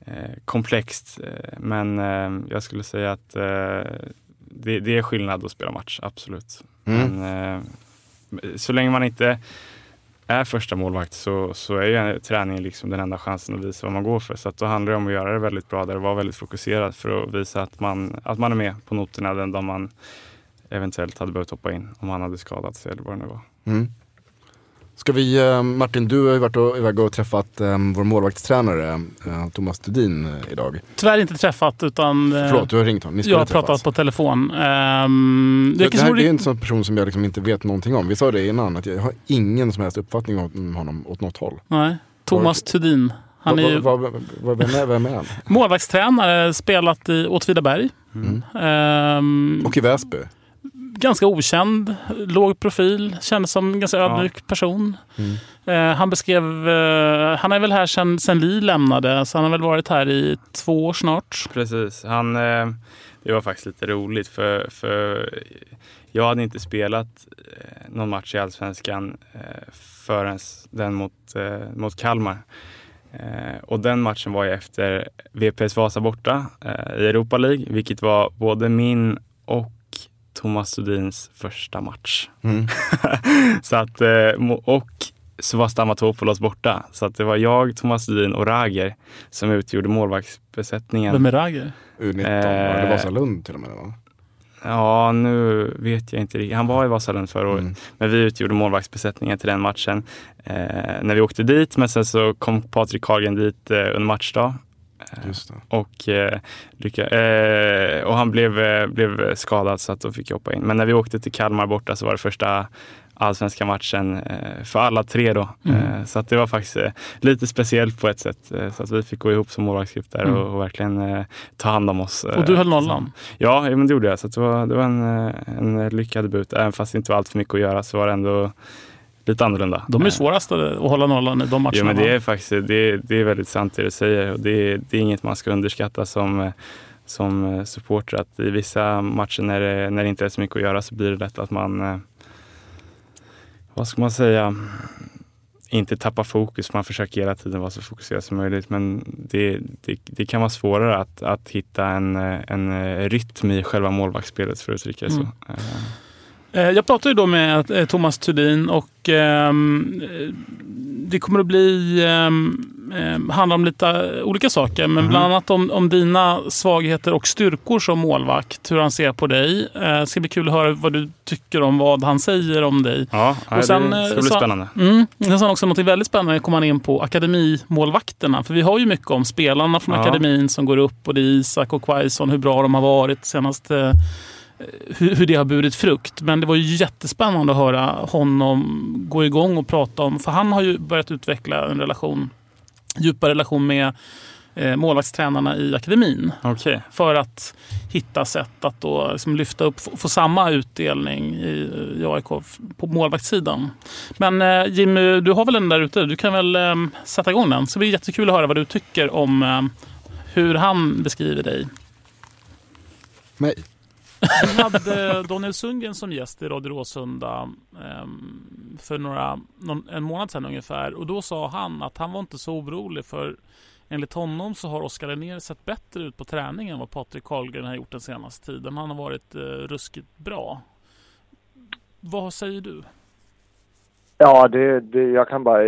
eh, komplext. Eh, Men eh, jag skulle säga att eh, det, det är skillnad att spela match, absolut. Mm. Men, eh, så länge man inte är första målvakt så, så är ju träningen liksom den enda chansen att visa vad man går för. Så att då handlar det om att göra det väldigt bra där och vara väldigt fokuserad för att visa att man, att man är med på noterna den dag man eventuellt hade behövt hoppa in om han hade skadat sig eller vad det nu var. Mm. Ska vi, eh, Martin, du har ju varit och, iväg och träffat eh, vår målvaktstränare eh, Thomas Tudin eh, idag. Tyvärr inte träffat utan Förlåt, du har ringt honom. Ni jag har träffas. pratat på telefon. Ehm, Det, det, det, är här, det är en sån person som jag liksom inte vet någonting om. Vi sa det innan, att jag har ingen som helst uppfattning om honom åt något håll. Nej. Thomas Thudin. Han är ju Vad- vad- vad- vem, är, vem är han? målvaktstränare, spelat i Åtvidaberg. Mm. Ehm, Och i Väsby? Ganska okänd, låg profil, kändes som en ganska Ja. ödmjuk person. Mm. Eh, han beskrev, eh, han är väl här sen, sen Li lämnade, så han har väl varit här i två år snart. Precis. Han, eh, det var faktiskt lite roligt för, för jag hade inte spelat eh, någon match i Allsvenskan eh, förrän den mot, eh, mot Kalmar. Eh, och den matchen var ju efter VPS Vasa borta eh, i Europa League, vilket var både min och Thomas Sudins första match. Mm. så att, eh, och så var Stamatopoulos borta. Så att det var jag, Thomas Sudin och Rager som utgjorde målvaktsbesättningen. Vem är Rager? U19, Eh, eller Vasalund till och med va? Ja, nu vet jag inte riktigt. Han var i Vasalund förra året. Mm. Men vi utgjorde målvaktsbesättningen till den matchen eh, när vi åkte dit. Men sen så kom Patrik Carlgren dit eh, under matchdag. Och, eh, lycka, eh, och han blev, eh, blev skadad så att då fick jag hoppa in. Men när vi åkte till Kalmar borta så var det första allsvenska matchen för alla tre då. Mm. Så att det var faktiskt lite speciellt på ett sätt. Så att vi fick gå ihop som målvaktsgrupp där Mm. och, verkligen ta hand om oss. Och du höll nollan? Ja, ja, men det gjorde jag. Så det var, det var en, en lyckad debut. Även fast det inte var allt för mycket att göra så var det ändå lite annorlunda. De är Eh, svårast att hålla nollan i de matcherna. Jo, men det är faktiskt det, det är väldigt sant det du säger. Och det, är- det är inget man ska underskatta som, som supporter. Att I vissa matcher när det, när det inte är så mycket att göra så blir det lätt att man, eh, vad ska man säga, inte tappar fokus. Man försöker hela tiden vara så fokuserad som möjligt. Men det, det, det kan vara svårare att, att hitta en, eh, en eh, rytm i själva målvaktsspelet för att uttrycka det så. Mm. Eh, Jag pratade ju då med eh, Thomas Thudin och ehm, eh, det kommer att bli ehm, eh, handlar om lite olika saker. Men bland annat om, om dina svagheter och styrkor som målvakt. Hur han ser på dig. Eh, det ska bli kul att höra vad du tycker om vad han säger om dig. Ja, Och sen, det ska bli sa- spännande. Mm. Sen sa han också något väldigt spännande. kom han in på akademimålvakterna. För vi har ju mycket om spelarna från Ja. akademin som går upp. Och det är Isak och Quaison, hur bra de har varit senast. Hur, hur det har burit frukt. Men det var ju jättespännande att höra honom gå igång och prata om. För han har ju börjat utveckla en relation, djupare relation med eh, målvaktstränarna i akademin. Okej. För att hitta sätt att då liksom lyfta upp, få, få samma utdelning i, i AIK på målvaktssidan. Men eh, Jimmy, du har väl den där ute? Du kan väl eh, sätta igång den? Så det blir jättekul att höra vad du tycker om eh, hur han beskriver dig. Mig? Vi hade Daniel Sundgren som gäst i Radio Råsunda ehm, för några, någon, en månad sedan ungefär. Och då sa han att han var inte så orolig för enligt honom så har Oskar Linnér sett bättre ut på träningen än vad Patrik Karlgren har gjort den senaste tiden. Han har varit eh, ruskigt bra. Vad säger du? Ja, det, det, jag kan bara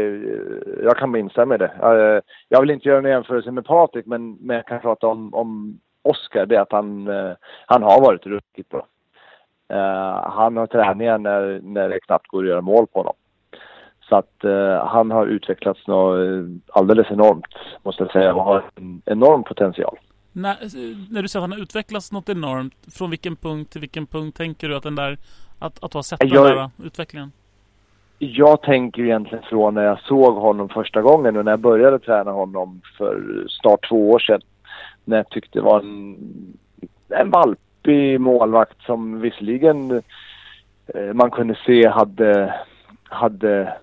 jag kan bara instämma i det. Eh, jag vill inte göra en jämförelse med Patrik, men, men jag kan prata om, om Oskar. Det är att han, eh, han har varit ruskigt bra. Eh, Han har träningar när, när det knappt går att göra mål på honom. Så att eh, han har utvecklats något eh, alldeles enormt, måste jag säga, och har en enorm potential. När, när du säger att han har utvecklats något enormt, från vilken punkt till vilken punkt tänker du att den där att, att du har sett Jag- den där utvecklingen? Jag tänker egentligen från när jag såg honom första gången och när jag började träna honom för snart två år sedan. När jag tyckte var en, en valpig målvakt som visserligen eh, man kunde se hade, hade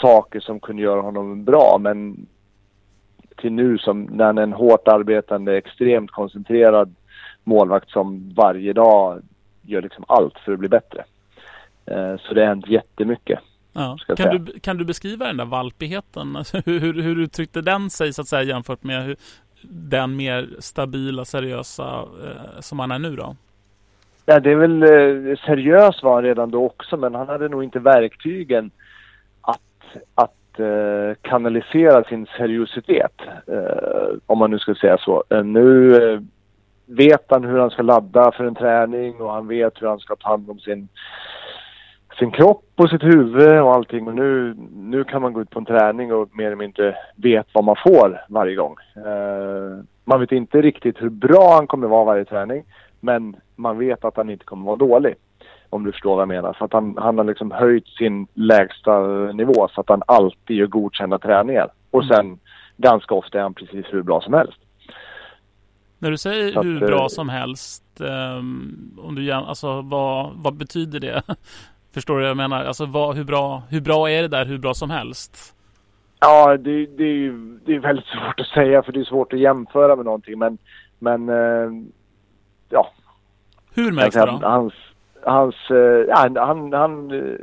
saker som kunde göra honom bra men till nu som när han är en hårt arbetande, extremt koncentrerad målvakt som varje dag gör liksom allt för att bli bättre. Eh, Så det har hänt jättemycket. Ja. Kan, du, kan du beskriva den där valpigheten? Alltså, hur, hur, hur uttryckte den sig så att säga jämfört med hur, den mer stabila, seriösa eh, som han är nu då? Ja, det är väl eh, seriös var han redan då också, men han hade nog inte verktygen att, att eh, kanalisera sin seriositet, eh, om man nu ska säga så. Eh, nu eh, vet han hur han ska ladda för en träning och han vet hur han ska ta hand om sin, sin kropp och sitt huvud och allting. Och nu, nu kan man gå ut på en träning och mer eller mindre vet vad man får varje gång. Eh, man vet inte riktigt hur bra han kommer vara varje träning. Men man vet att han inte kommer vara dålig. Om du förstår vad jag menar. Så att han, han har liksom höjt sin lägsta nivå så att han alltid gör godkända träningar. Och sen ganska ofta är han precis hur bra som helst. När du säger att, hur eh, bra som helst, ehm, om du, alltså, vad, vad betyder det? Förstår du vad jag menar? Alltså, vad, hur, bra, hur bra är det där hur bra som helst? Ja, det, det, är ju det är väldigt svårt att säga för det är svårt att jämföra med någonting. Men, men eh, ja. Hur märks det då? Hans, hans, eh, ja, han, han, han eh,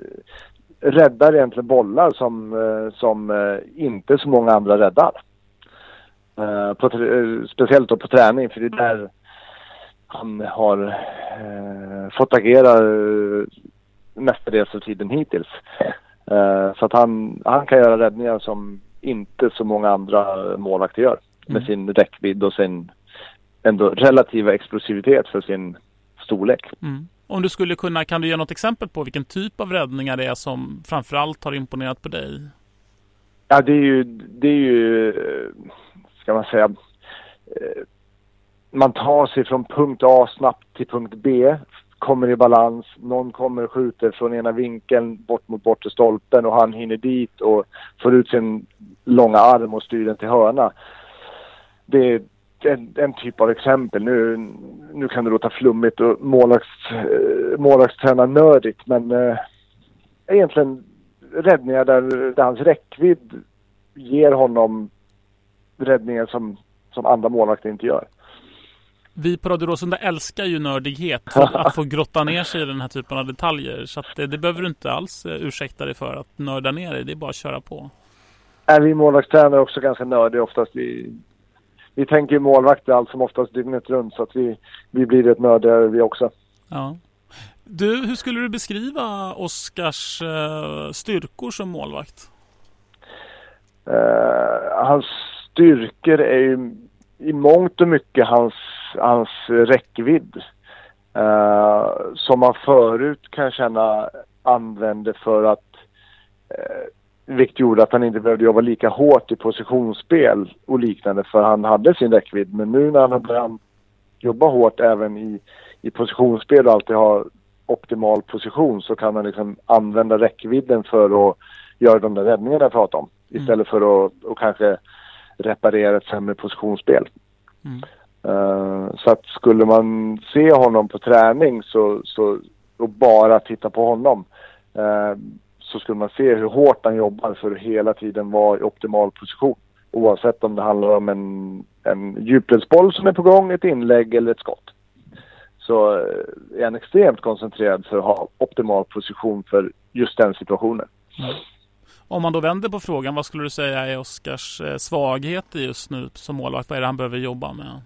räddar egentligen bollar som, som inte så många andra räddar. På, speciellt då på träning för det är där han har fått agera mestadels av tiden hittills. Eh, så att han, han kan göra räddningar som inte så många andra målvakter gör. Med Mm. sin räckvidd och sin ändå relativa explosivitet för sin storlek. Mm. Om du skulle kunna, kan du ge något exempel på vilken typ av räddningar det är som framförallt har imponerat på dig? Ja, det är ju, det är ju, eh, ska man säga, eh, man tar sig från punkt A snabbt till punkt B, kommer i balans, någon kommer och skjuter från ena vinkeln bort mot bortre stolpen och han hinner dit och får ut sin långa arm och styr den till hörna. Det är en, en typ av exempel. Nu, nu kan det låta flummigt och eh, målvaktstränarnördigt men eh, egentligen räddningar där, där hans räckvidd ger honom räddningar som, som andra målvakter inte gör. Vi på Radio Råsunda älskar ju nördighet. Att, få grotta ner sig i den här typen av detaljer. Så det, det behöver du inte alls eh, ursäkta dig för att nörda ner dig. Det är bara att köra på. Är vi målvaktstränare också ganska nördiga oftast. Vi, vi tänker ju målvakter allt som oftast dygnet runt så att vi, vi blir rätt nördiga vi också. Ja. Du, hur skulle du beskriva Oskars eh, styrkor som målvakt? Eh, hans styrkor är ju i mångt och mycket hans, hans räckvidd. Eh, som man förut kan känna använde för att eh, vilket gjorde att han inte behövde jobba lika hårt i positionsspel och liknande för han hade sin räckvidd. Men nu när han har börjat jobba hårt även i, i positionsspel och alltid ha optimal position så kan han liksom använda räckvidden för att göra de där räddningarna jag pratade om. Istället för att och kanske reparera ett sämre positionsspel. Eh, Eh, så att skulle man se honom på träning så, så, och bara titta på honom eh, så skulle man se hur hårt han jobbar för att hela tiden vara i optimal position. Oavsett om det handlar om en, en djupledsboll som är på gång, ett inlägg eller ett skott. Så eh, är han extremt koncentrerad för att ha optimal position för just den situationen. Mm. Om man då vänder på frågan, vad skulle du säga är Oskars svaghet svagheter just nu som målvakt? Vad är det han behöver jobba med?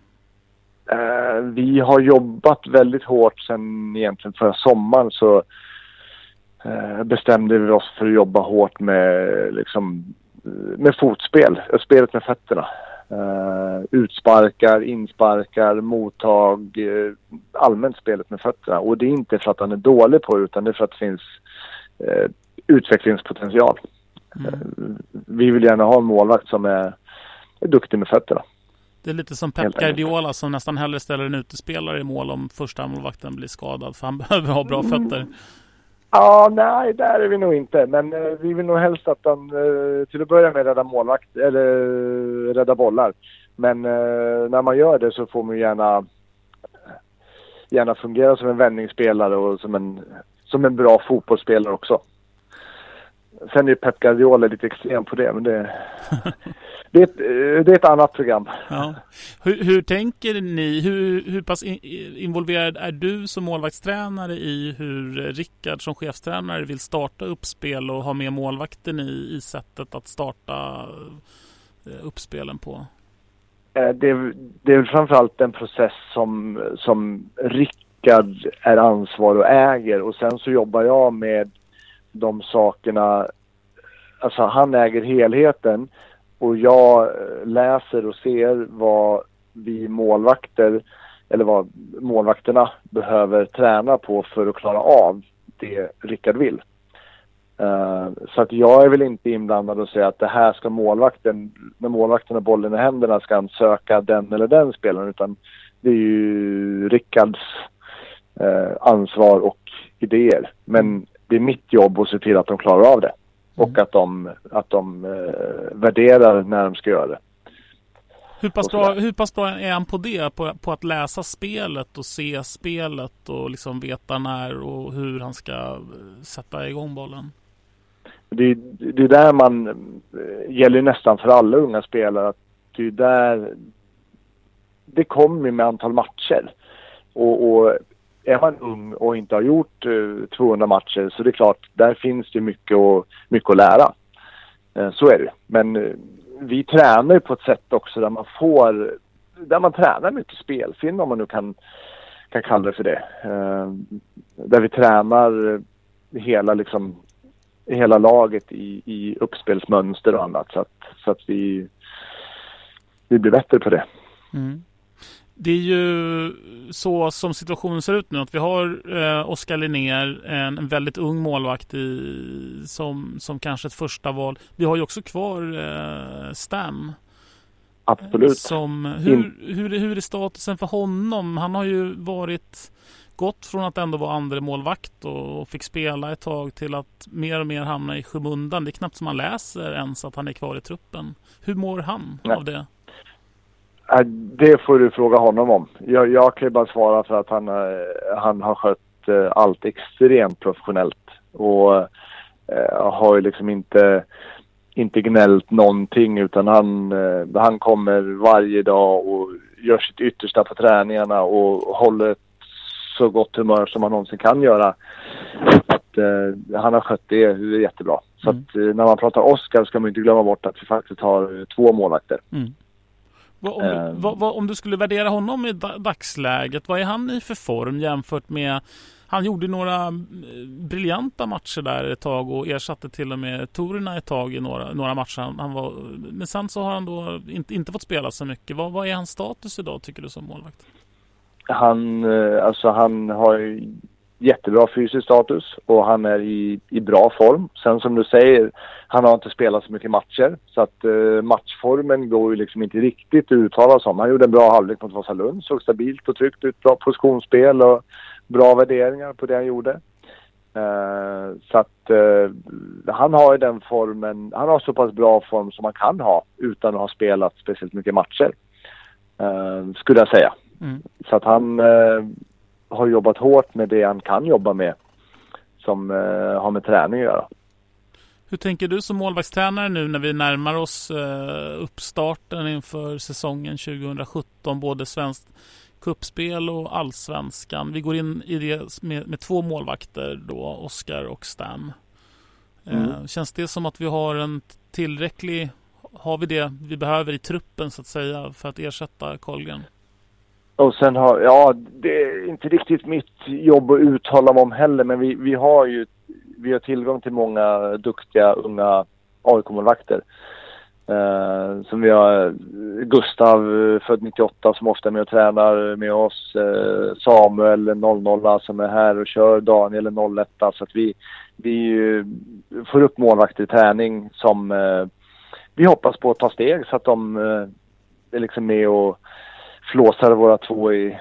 Eh, vi har jobbat väldigt hårt sen egentligen förra sommaren så eh, bestämde vi oss för att jobba hårt med, liksom, med fotspel, spelet med fötterna. Eh, utsparkar, insparkar, mottag, eh, allmänt spelet med fötterna. Och det är inte för att han är dålig på det utan det är för att det finns eh, utvecklingspotential. Eh, vi vill gärna ha en målvakt som är, är duktig med fötterna. Det är lite som Pep. Guardiola som nästan hellre ställer en utespelare i mål om första målvakten blir skadad för han behöver ha bra fötter. Ja, nej, där är vi nog inte. Men eh, vi vill nog helst att han eh, till att börja med rädda målvakt, eller eh, rädda bollar. Men eh, när man gör det så får man gärna, gärna fungera som en vändningsspelare och som en, som en bra fotbollsspelare också. Sen är Pep Guardiola lite extrem på det, men det, det, är, ett, eh, det är ett annat program. Ja. Hur, hur tänker ni? Hur, hur pass in, involverad är du som målvaktstränare i hur Rickard som chefstränare vill starta uppspel och ha med målvakten i, i sättet att starta eh, uppspelen på? Eh, det, är- det är framförallt en process som, som Rickard är ansvarig och äger och sen så jobbar jag med de sakerna. Alltså han äger helheten och jag eh, läser och ser vad vi målvakter eller vad målvakterna behöver träna på för att klara av det Rickard vill. Uh, så att jag är väl inte inblandad och säger att det här ska målvakten, när målvakten har bollen i händerna ska han söka den eller den spelaren utan det är ju Rickards uh, ansvar och idéer. Men det är mitt jobb att se till att de klarar av det och att de, att de eh, värderar när de ska göra det. Hur pass, bra, hur pass bra är han på det? På, på att läsa spelet och se spelet och liksom veta när och hur han ska eh, sätta igång bollen? det, det är där man, eh, gäller nästan för alla unga spelare, att det är där det kommer med antal matcher. Och, och är man ung och inte har gjort eh, 200 matcher så det är klart, där finns det mycket, att- mycket att lära. Eh, så är det. Men eh, vi tränar ju på ett sätt också där man får, där man tränar mycket spelfilm om man nu kan, kan kalla det för det. Eh, där vi tränar eh, hela liksom hela laget i, i uppspelsmönster och annat så att, så att vi, vi blir bättre på det. Mm. Det är ju så som situationen ser ut nu att vi har eh, Oskar Linnér, en, en väldigt ung målvakt i, som, som kanske ett första val. Vi har ju också kvar eh, Stam. Absolut. Som, hur, hur, hur är statusen för honom? Han har ju varit gått från att ändå vara andre målvakt och fick spela ett tag till att mer och mer hamna i skymundan. Det är knappt som man läser ens att han är kvar i truppen. Hur mår han Nej. av det? Äh, Det får du fråga honom om. Jag, jag kan ju bara svara för att han, eh, han har skött eh, allt extremt professionellt. Och eh, har ju liksom inte, inte gnällt någonting utan han, eh, han kommer varje dag och gör sitt yttersta på träningarna och håller ett så gott humör som man någonsin kan göra. Att, eh, han har skött det jättebra. Så att, eh, när man pratar Oscar ska man inte glömma bort att vi faktiskt har två målvakter. Vad, om, du, vad, vad, om du skulle värdera honom i da- dagsläget, vad är han i för form jämfört med Han gjorde några eh, briljanta matcher där ett tag och ersatte till och med Torina ett tag i några, några matcher. Han, han var, men sen så har han då inte, inte fått spela så mycket. Vad, vad är hans status idag tycker du som målvakt? Han, eh, alltså han har ju jättebra fysisk status och han är i, i bra form. Sen som du säger, han har inte spelat så mycket matcher så att eh, matchformen går ju liksom inte riktigt att uttala sig om. Han gjorde en bra halvlek mot Vasalund, såg stabilt och tryggt ut, bra positionsspel och bra värderingar på det han gjorde. Eh, så att eh, han har ju den formen, han har så pass bra form som man kan ha utan att ha spelat speciellt mycket matcher. Eh, skulle jag säga. Mm. Så att han eh, har jobbat hårt med det han kan jobba med. Som eh, har med träning att göra. Hur tänker du som målvaktstränare nu när vi närmar oss eh, uppstarten inför säsongen 2017? Både svenskt kuppspel och allsvenskan. Vi går in i det med, med två målvakter då, Oskar och Stam. Eh, Mm. Känns det som att vi har en tillräcklig, har vi det vi behöver i truppen så att säga för att ersätta Kolgren? Och sen har, ja det är inte riktigt mitt jobb att uttala mig om heller men vi, vi har ju vi har tillgång till många duktiga unga AIK-målvakter. Eh, som vi har Gustav, eh, född 98, som ofta är med och tränar med oss. Eh, Samuel, 00 som är här och kör. Daniel, 01 Så att vi, vi får upp målvakter i träning som eh, vi hoppas på att ta steg så att de eh, är liksom med och flåsar våra två i,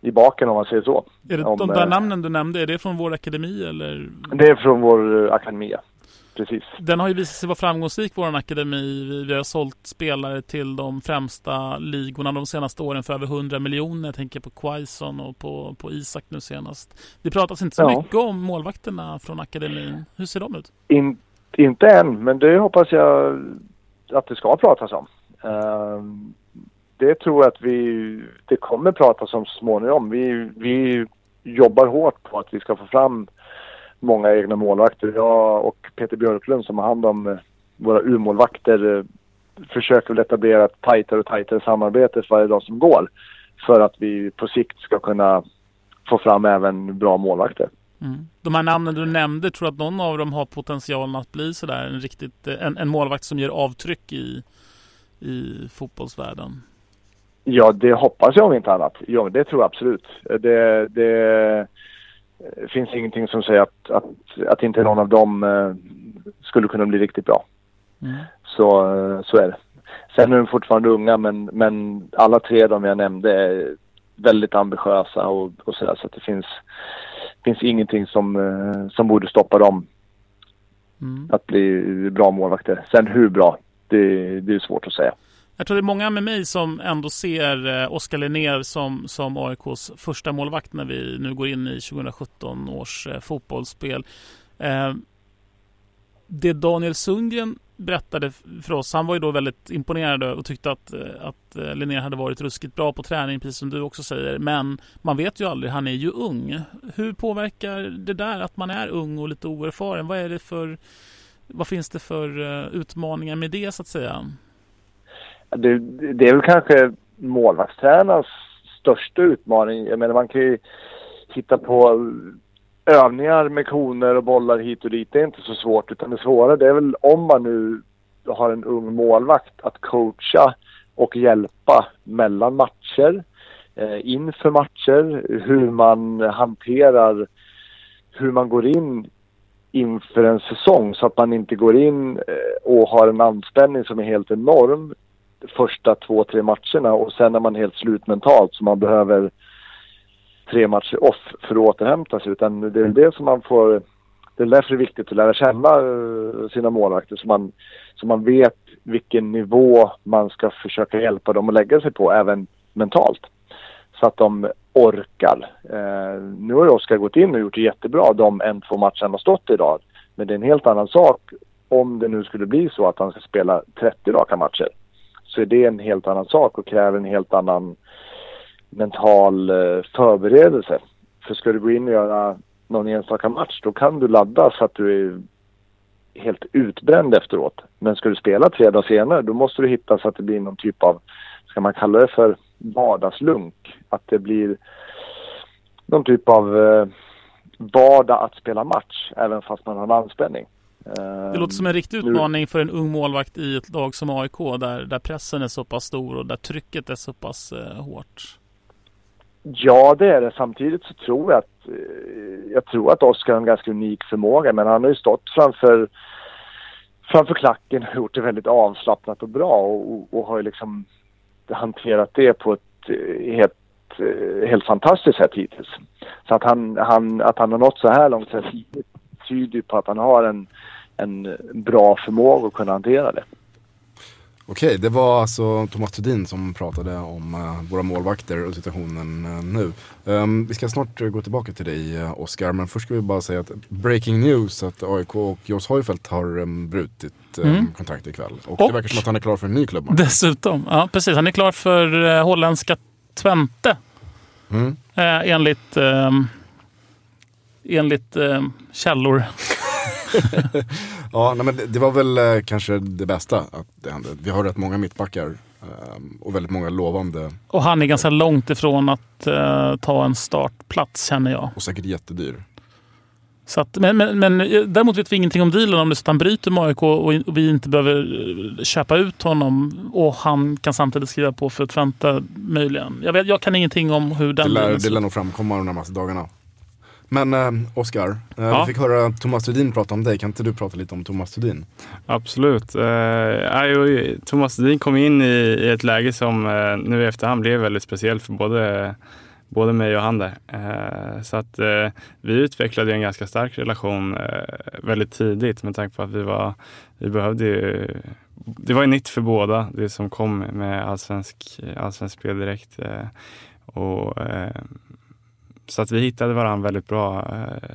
i baken om man säger så. Är det Om, de där eh, namnen du nämnde, är det från vår akademi eller? Det är från vår eh, akademi, precis. Den har ju visat sig vara framgångsrik, vår akademi. Vi, har sålt spelare till de främsta ligorna de senaste åren för över 100 miljoner. Jag tänker på Quaison och på, på Isak nu senast. Det pratas inte så Ja. mycket om målvakterna från akademin. Hur ser de ut? In, inte än, men det hoppas jag att det ska pratas om. Ehm, det tror jag att vi, det kommer pratas om så småningom. Vi, vi jobbar hårt på att vi ska få fram många egna målvakter. Jag och Peter Björklund som har hand om eh, våra U-målvakter eh, försöker väl etablera ett tajtare och tajtare samarbete för varje dag som går. För att vi på sikt ska kunna få fram även bra målvakter. Mm. De här namnen du nämnde, tror du att någon av dem har potentialen att bli sådär en, riktigt, eh, en, en målvakt som ger avtryck i, i fotbollsvärlden? Ja, det hoppas jag om inte annat. Ja, det tror jag absolut. Det, det finns ingenting som säger att, att, att inte någon av dem eh, skulle kunna bli riktigt bra. Mm. Så, eh, så är det. Sen är de fortfarande unga, men, men alla tre de jag nämnde är väldigt ambitiösa och, och sådär. Så att det finns, finns ingenting som, eh, som borde stoppa dem Mm. att bli bra målvakter. Sen hur bra, det, det är svårt att säga. Jag tror det är många med mig som ändå ser eh, Oskar Linnér som, som AIKs första målvakt när vi nu går in i 2017 års eh, fotbollsspel. Eh, det Daniel Sundgren berättade för oss, han var ju då väldigt imponerad och tyckte att, att Linnér hade varit ruskigt bra på träning, precis som du också säger. Men man vet ju aldrig, han är ju ung. Hur påverkar det där att man är ung och lite oerfaren? Vad är det för, vad finns det för utmaningar med det så att säga? Det, det är väl kanske målvaktstränarens största utmaning. Jag menar man kan ju hitta på övningar med koner och bollar hit och dit. Det är inte så svårt utan det svåra det är väl om man nu har en ung målvakt att coacha och hjälpa mellan matcher, eh, inför matcher, hur man hanterar, hur man går in inför en säsong så att man inte går in eh, och har en anspänning som är helt enorm första två, tre matcherna och sen är man helt slut mentalt så man behöver tre matcher off för att återhämta sig. Utan det är det som man får... Det är därför det är viktigt att lära känna eh, sina målvakter så man, så man vet vilken nivå man ska försöka hjälpa dem att lägga sig på även mentalt. Så att de orkar. Eh, nu har ju Oskar gått in och gjort det jättebra de en, två matcher han har stått idag. Men det är en helt annan sak om det nu skulle bli så att han ska spela 30 raka matcher. Så är det en helt annan sak och kräver en helt annan mental eh, förberedelse. För ska du gå in och göra någon enstaka match då kan du ladda så att du är helt utbränd efteråt. Men ska du spela tre dagar senare då måste du hitta så att det blir någon typ av, ska man kalla det för vardagslunk? Att det blir någon typ av eh, vardag att spela match även fast man har en anspänning. Det låter som en riktig utmaning för en ung målvakt i ett lag som AIK där, där pressen är så pass stor och där trycket är så pass eh, hårt. Ja, det är det. Samtidigt så tror jag att eh, jag tror att Oskar har en ganska unik förmåga, men han har ju stått framför framför klacken och gjort det väldigt avslappnat och bra och, och, och har ju liksom hanterat det på ett eh, helt, eh, helt fantastiskt sätt hittills. Så att han, han, att han har nått så här långt så här tidigt tyder på att han har en, en bra förmåga att kunna hantera det. Okej, det var alltså Thomas Thudin som pratade om eh, våra målvakter och situationen eh, nu. Ehm, vi ska snart eh, gå tillbaka till dig Oskar, men först ska vi bara säga att breaking news att AIK och Jos Heufeldt har brutit Mm. kontrakt ikväll. Och, Och- det verkar som att han är klar för en ny klubb. Dessutom, ja precis. Han är klar för holländska Twente. Mm. Enligt eh, enligt eh, källor. Ja, nej, men det, det var väl eh, kanske det bästa att det hände. Vi har rätt många mittbackar ehm, och väldigt många lovande Och han är ganska långt ifrån att eh, ta en startplats känner jag. och säkert jättedyr. Så att, men, men, men eh, däremot vet vi ingenting om dealen om det så att han bryter med AIK och, och vi inte behöver eh, köpa ut honom och han kan samtidigt skriva på för Twente möjligen. Jag, vet, jag kan ingenting om hur Det den lär, dealen det lär nog framkomma de närmaste dagarna. Men eh, Oskar, eh, Ja. vi fick höra Thomas Thudin prata om dig. Kan inte du prata lite om Thomas Thudin? Absolut. Eh, och Thomas Sedin kom in i, i ett läge som eh, nu i efterhand blev väldigt speciellt för både, både mig och han där. Eh, så att eh, vi utvecklade en ganska stark relation eh, väldigt tidigt med tanke på att vi var, vi behövde ju, det var ju nytt för båda det som kom med allsvensk, allsvensk spel direkt. Eh, och, eh, så att vi hittade varandra väldigt bra eh,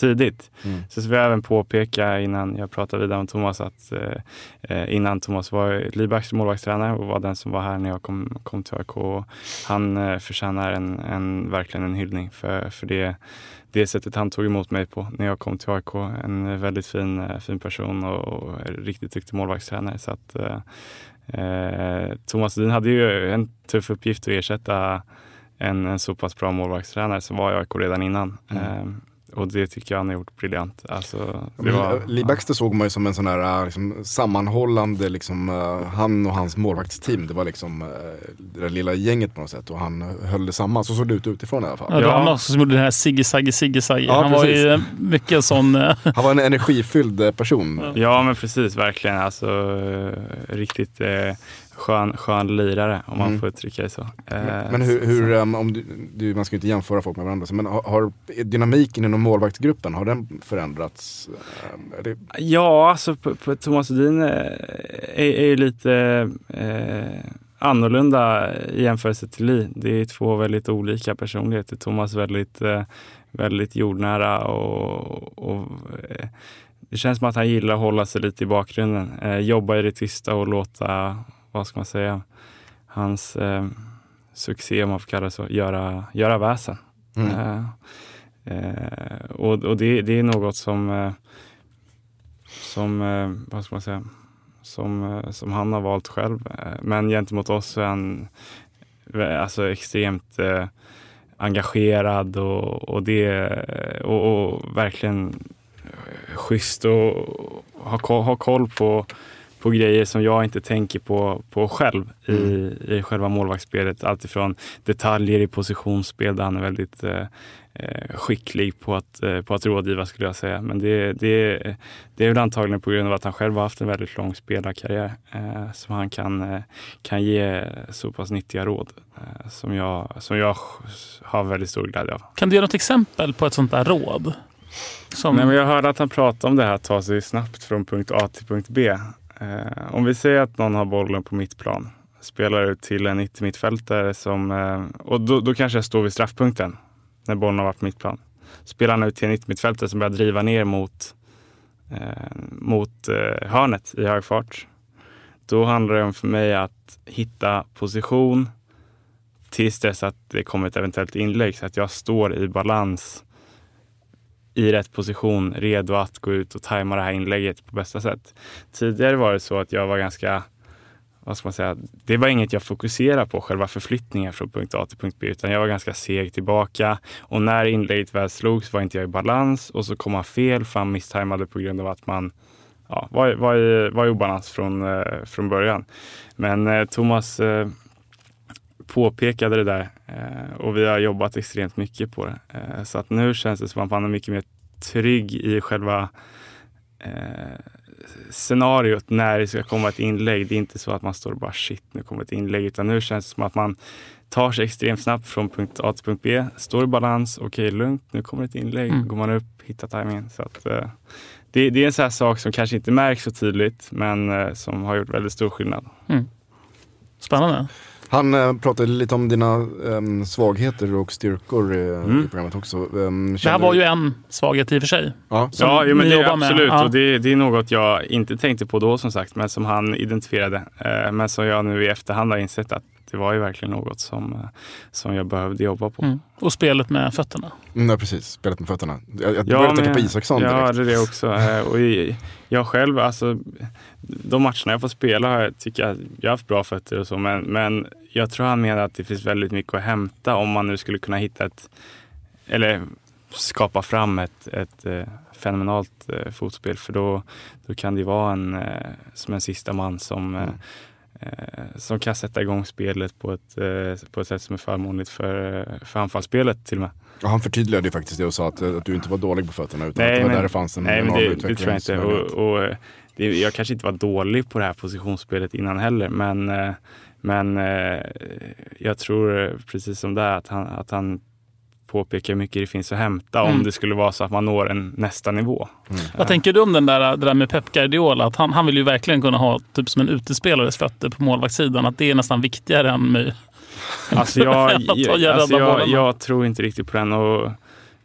tidigt. Mm. Så vill jag även påpeka innan jag pratar vidare om Thomas att eh, eh, innan Thomas var Libacks målvaktstränare och var den som var här när jag kom, kom till AIK. Han eh, förtjänar en, en, verkligen en hyllning för, för det, det sättet han tog emot mig på när jag kom till AIK. En väldigt fin, eh, fin person och, och riktigt duktig målvaktstränare. Så att, eh, eh, Thomas Edin hade ju en tuff uppgift att ersätta en, en så pass bra målvaktstränare som var AIK redan innan. Mm. Eh, och det tycker jag han har gjort briljant. Alltså, var, eh, Lee Baxter såg man ju som en sån här eh, liksom, sammanhållande, liksom, eh, han och hans målvaktsteam. Det var liksom eh, det där lilla gänget på något sätt och han eh, höll det samman. Så såg det ut utifrån i alla fall. Ja, det var han också som gjorde det här Sigge Sagge Sigge Sagge. Ja, han var precis. ju eh, mycket sån... eh, Han var en energifylld eh, person. Ja men precis, verkligen. Alltså, eh, riktigt eh, skön, skön lirare om man Mm. får uttrycka det så. Eh, Men hur, så- hur um, om du, du, man ska ju inte jämföra folk med varandra, men har, har dynamiken inom målvaktsgruppen, har den förändrats? Det, Ja, alltså på, på Thomas Edin eh, är, är ju lite eh, annorlunda i jämförelse till Li. Det är två väldigt olika personligheter. Thomas väldigt, eh, väldigt jordnära och, och eh, det känns som att han gillar att hålla sig lite i bakgrunden. Eh, jobba i det tysta och låta, vad ska man säga, hans eh, succé, om man får kalla det så, göra, göra väsen. Mm. Eh, eh, och och det, det är något som eh, som, eh, vad ska man säga, som, eh, som han har valt själv. Men gentemot oss är han alltså extremt engagerad och, och, det, och, och verkligen schysst och ha, ha koll på, på grejer som jag inte tänker på, på själv i, i själva målvaktsspelet. Alltifrån detaljer i positionsspel där han är väldigt eh, eh, skicklig på att, eh, på att rådgiva skulle jag säga. Men det, det, det är väl antagligen på grund av att han själv har haft en väldigt lång spelarkarriär eh, som han kan, eh, kan ge så pass nyttiga råd eh, som, jag, som jag har väldigt stor glädje av. Kan du ge något exempel på ett sånt där råd? Som, Nej, men jag hörde att han pratade om det här att ta sig snabbt från punkt A till punkt B. Eh, om vi säger att någon har bollen på mittplan, spelar ut till en yttermittfältare som, eh, och då, då kanske jag står vid straffpunkten när bollen har varit på mittplan. Spelar han ut till en yttermittfältare som börjar driva ner mot, eh, mot eh, hörnet i hög fart. Då handlar det om för mig att hitta position tills dess att det kommer ett eventuellt inlägg så att jag står i balans i rätt position, redo att gå ut och tajma det här inlägget på bästa sätt. Tidigare var det så att jag var ganska, vad ska man säga, det var inget jag fokuserade på, själva förflyttningen från punkt A till punkt B, utan jag var ganska seg tillbaka. Och när inlägget väl slogs var inte jag i balans och så kom man fel för han misstajmade på grund av att man ja, var, var, i, var i obalans från, eh, från början. Men eh, Thomas eh, påpekade det där eh, och vi har jobbat extremt mycket på det. Eh, så att nu känns det som att man är mycket mer trygg i själva eh, scenariot när det ska komma ett inlägg. Det är inte så att man står och bara shit, nu kommer ett inlägg. Utan nu känns det som att man tar sig extremt snabbt från punkt A till punkt B, står i balans, okej lugnt, nu kommer ett inlägg, Mm. går man upp, hittar tajmingen. Så att, eh, det, det är en sån sak som kanske inte märks så tydligt, men eh, som har gjort väldigt stor skillnad. Spännande. Han eh, pratade lite om dina em, svagheter och styrkor i, Mm. i programmet också. Um, Det här var ju en svaghet i och för sig. Ja, ja, jo, men det, med. absolut. Ja. Och det, det är något jag inte tänkte på då som sagt, men som han identifierade. Eh, men som jag nu i efterhand har insett att det var ju verkligen något som, eh, som jag behövde jobba på. Mm. Och spelet med fötterna. Mm, nej, precis. Spelet med fötterna. Jag, jag började tänka på Isaksson Ja, direkt. det är det också. Eh, Och i- jag själv, alltså, de matcherna jag får spela har jag, tycker jag, jag har haft bra fötter och så, men, men jag tror han menar att det finns väldigt mycket att hämta om man nu skulle kunna hitta ett, eller skapa fram ett, ett eh, fenomenalt eh, fotspel, för då, då kan det vara en, eh, som en sista man som eh, som kan sätta igång spelet på ett, på ett sätt som är förmånligt för, för anfallsspelet till och med. Ja, han förtydligade ju faktiskt det och sa att, att du inte var dålig på fötterna utan att det var där det fanns en nej, men enorm det, det tror jag inte. Och, och, det, jag kanske inte var dålig på det här positionsspelet innan heller, men, men eh, jag tror eh, precis som det är att han, att han påpekar hur mycket det finns att hämta Mm. om det skulle vara så att man når en nästa nivå. Vad tänker du om den där, det där med Pep Guardiola? Att han, han vill ju verkligen kunna ha typ som en utespelares fötter på målvaktssidan. Att det är nästan viktigare än My. Alltså jag, ta jag, alltså jag, jag tror inte riktigt på den. Och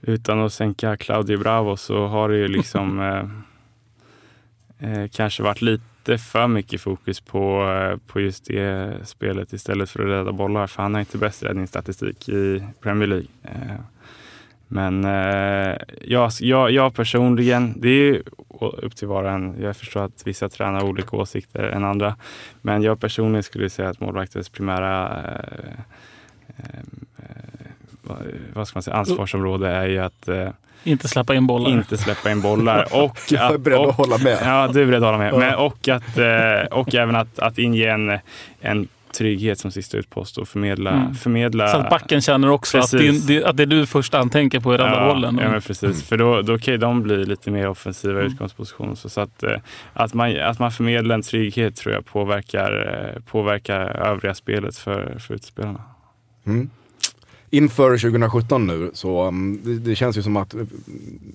utan att sänka Claudio Bravo så har det ju liksom eh, eh, kanske varit lite för mycket fokus på, eh, på just det spelet istället för att rädda bollar. För han har inte bäst räddningsstatistik i Premier League. Eh, men eh, jag, jag, jag personligen, det är upp till var och en. Jag förstår att vissa tränar olika åsikter än andra. Men jag personligen skulle säga att målvaktens primära vad- ska man säga, ansvarsområde är ju att inte släppa in bollar. inte släppa in bollar. Och Jag är att, beredd och, att hålla med. Ja, du är beredd att hålla med. Ja. Men, och, att, eh, och även att, att inge en, en trygghet som sista utpost och förmedla... Mm. förmedla Så att backen känner också att det, att det är du först han tänker på är rädda ja, bollen. Ja, men precis. För då, då kan ju de bli lite mer offensiva i utgångsposition. Så, så att, eh, att, man, att man förmedlar en trygghet tror jag påverkar, eh, påverkar övriga spelet för, för utspelarna. Mm. Inför 2017 nu så um, det, det känns ju som att, eh,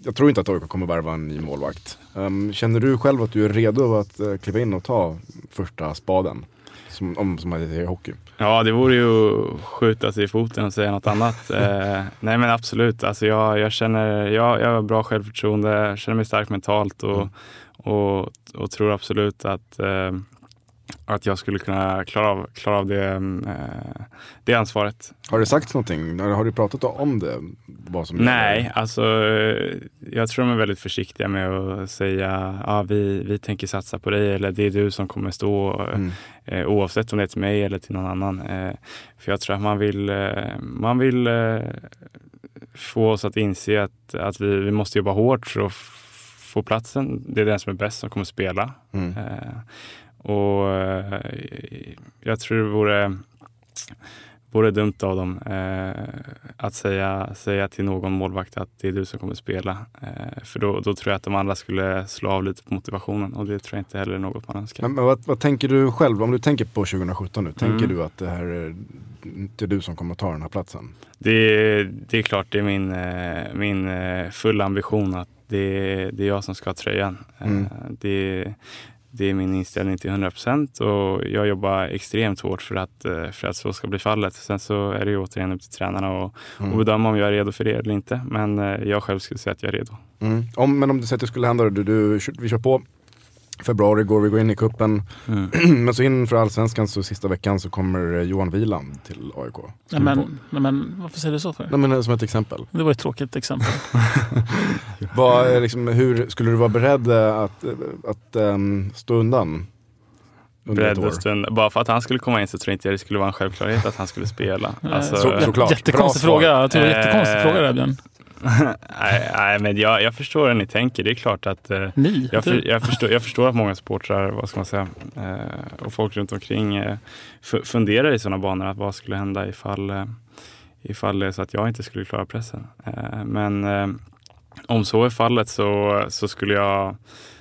jag tror inte att AIK kommer värva en ny målvakt. Um, känner du själv att du är redo att uh, kliva in och ta första spaden? Som, om, som i hockey. Ja, det vore ju att skjuta sig i foten och säga något annat. eh, nej men absolut, alltså jag, jag känner, jag, jag har bra självförtroende, känner mig stark mentalt och, och, och tror absolut att, eh, att jag skulle kunna klara av, klara av det, eh, det ansvaret. Har det sagts någonting? Har du pratat om det? Vad som Nej, gäller? alltså eh, jag tror de är väldigt försiktiga med att säga ja, vi, vi tänker satsa på dig eller det är du som kommer stå Mm. eh, oavsett om det är till mig eller till någon annan. För jag tror att man vill, man vill få oss att inse att, att vi, vi måste jobba hårt för att få platsen. Det är den som är bäst som kommer spela. Mm. Och eh, jag tror det vore, vore dumt av dem eh, att säga, säga till någon målvakt att det är du som kommer spela. Eh, för då, då tror jag att de andra skulle slå av lite på motivationen och det tror jag inte heller är något man önskar. Men, men vad, vad tänker du själv? Om du tänker på 2017 nu, tänker Mm. du att det här är, är du som kommer ta den här platsen? Det, det är klart, det är min, min fulla ambition att det, det är jag som ska ha tröjan. Mm. Det, det är min inställning till 100 procent och jag jobbar extremt hårt för att, eh, för att så ska bli fallet. Sen så är det ju återigen upp till tränarna och, Mm. och bedöma om jag är redo för det eller inte. Men eh, jag själv skulle säga att jag är redo. Mm. Om, men om du säger att det skulle hända, du, du, vi kör på februari går vi går in i kuppen Mm. Men så inför allsvenskan så sista veckan så kommer eh, Johan Wieland till AIK. Nej, men, nej, men varför säger du så för? Nej, men eh, som ett exempel. Det var ett tråkigt exempel. Vad, är liksom, hur skulle du vara beredd eh, att, eh, att ehm, stå undan? och stund. Bara för att han skulle komma in så tror jag inte det skulle vara en självklart att han skulle spela. Alltså, Så- såklart. Jättekonstig fråga. Jag tror det är jättekonstig Eh, fråga där Björn. Nej, nej, men jag, jag förstår hur ni tänker. Det är klart att eh, Ni? jag, för, jag, förstår, jag förstår att många supportrar, vad ska man säga, eh, och folk runt omkring eh, fu- funderar i sådana banor. Att vad skulle hända ifall, eh, ifall det är så att jag inte skulle klara pressen. Eh, men eh, om så är fallet så, så skulle jag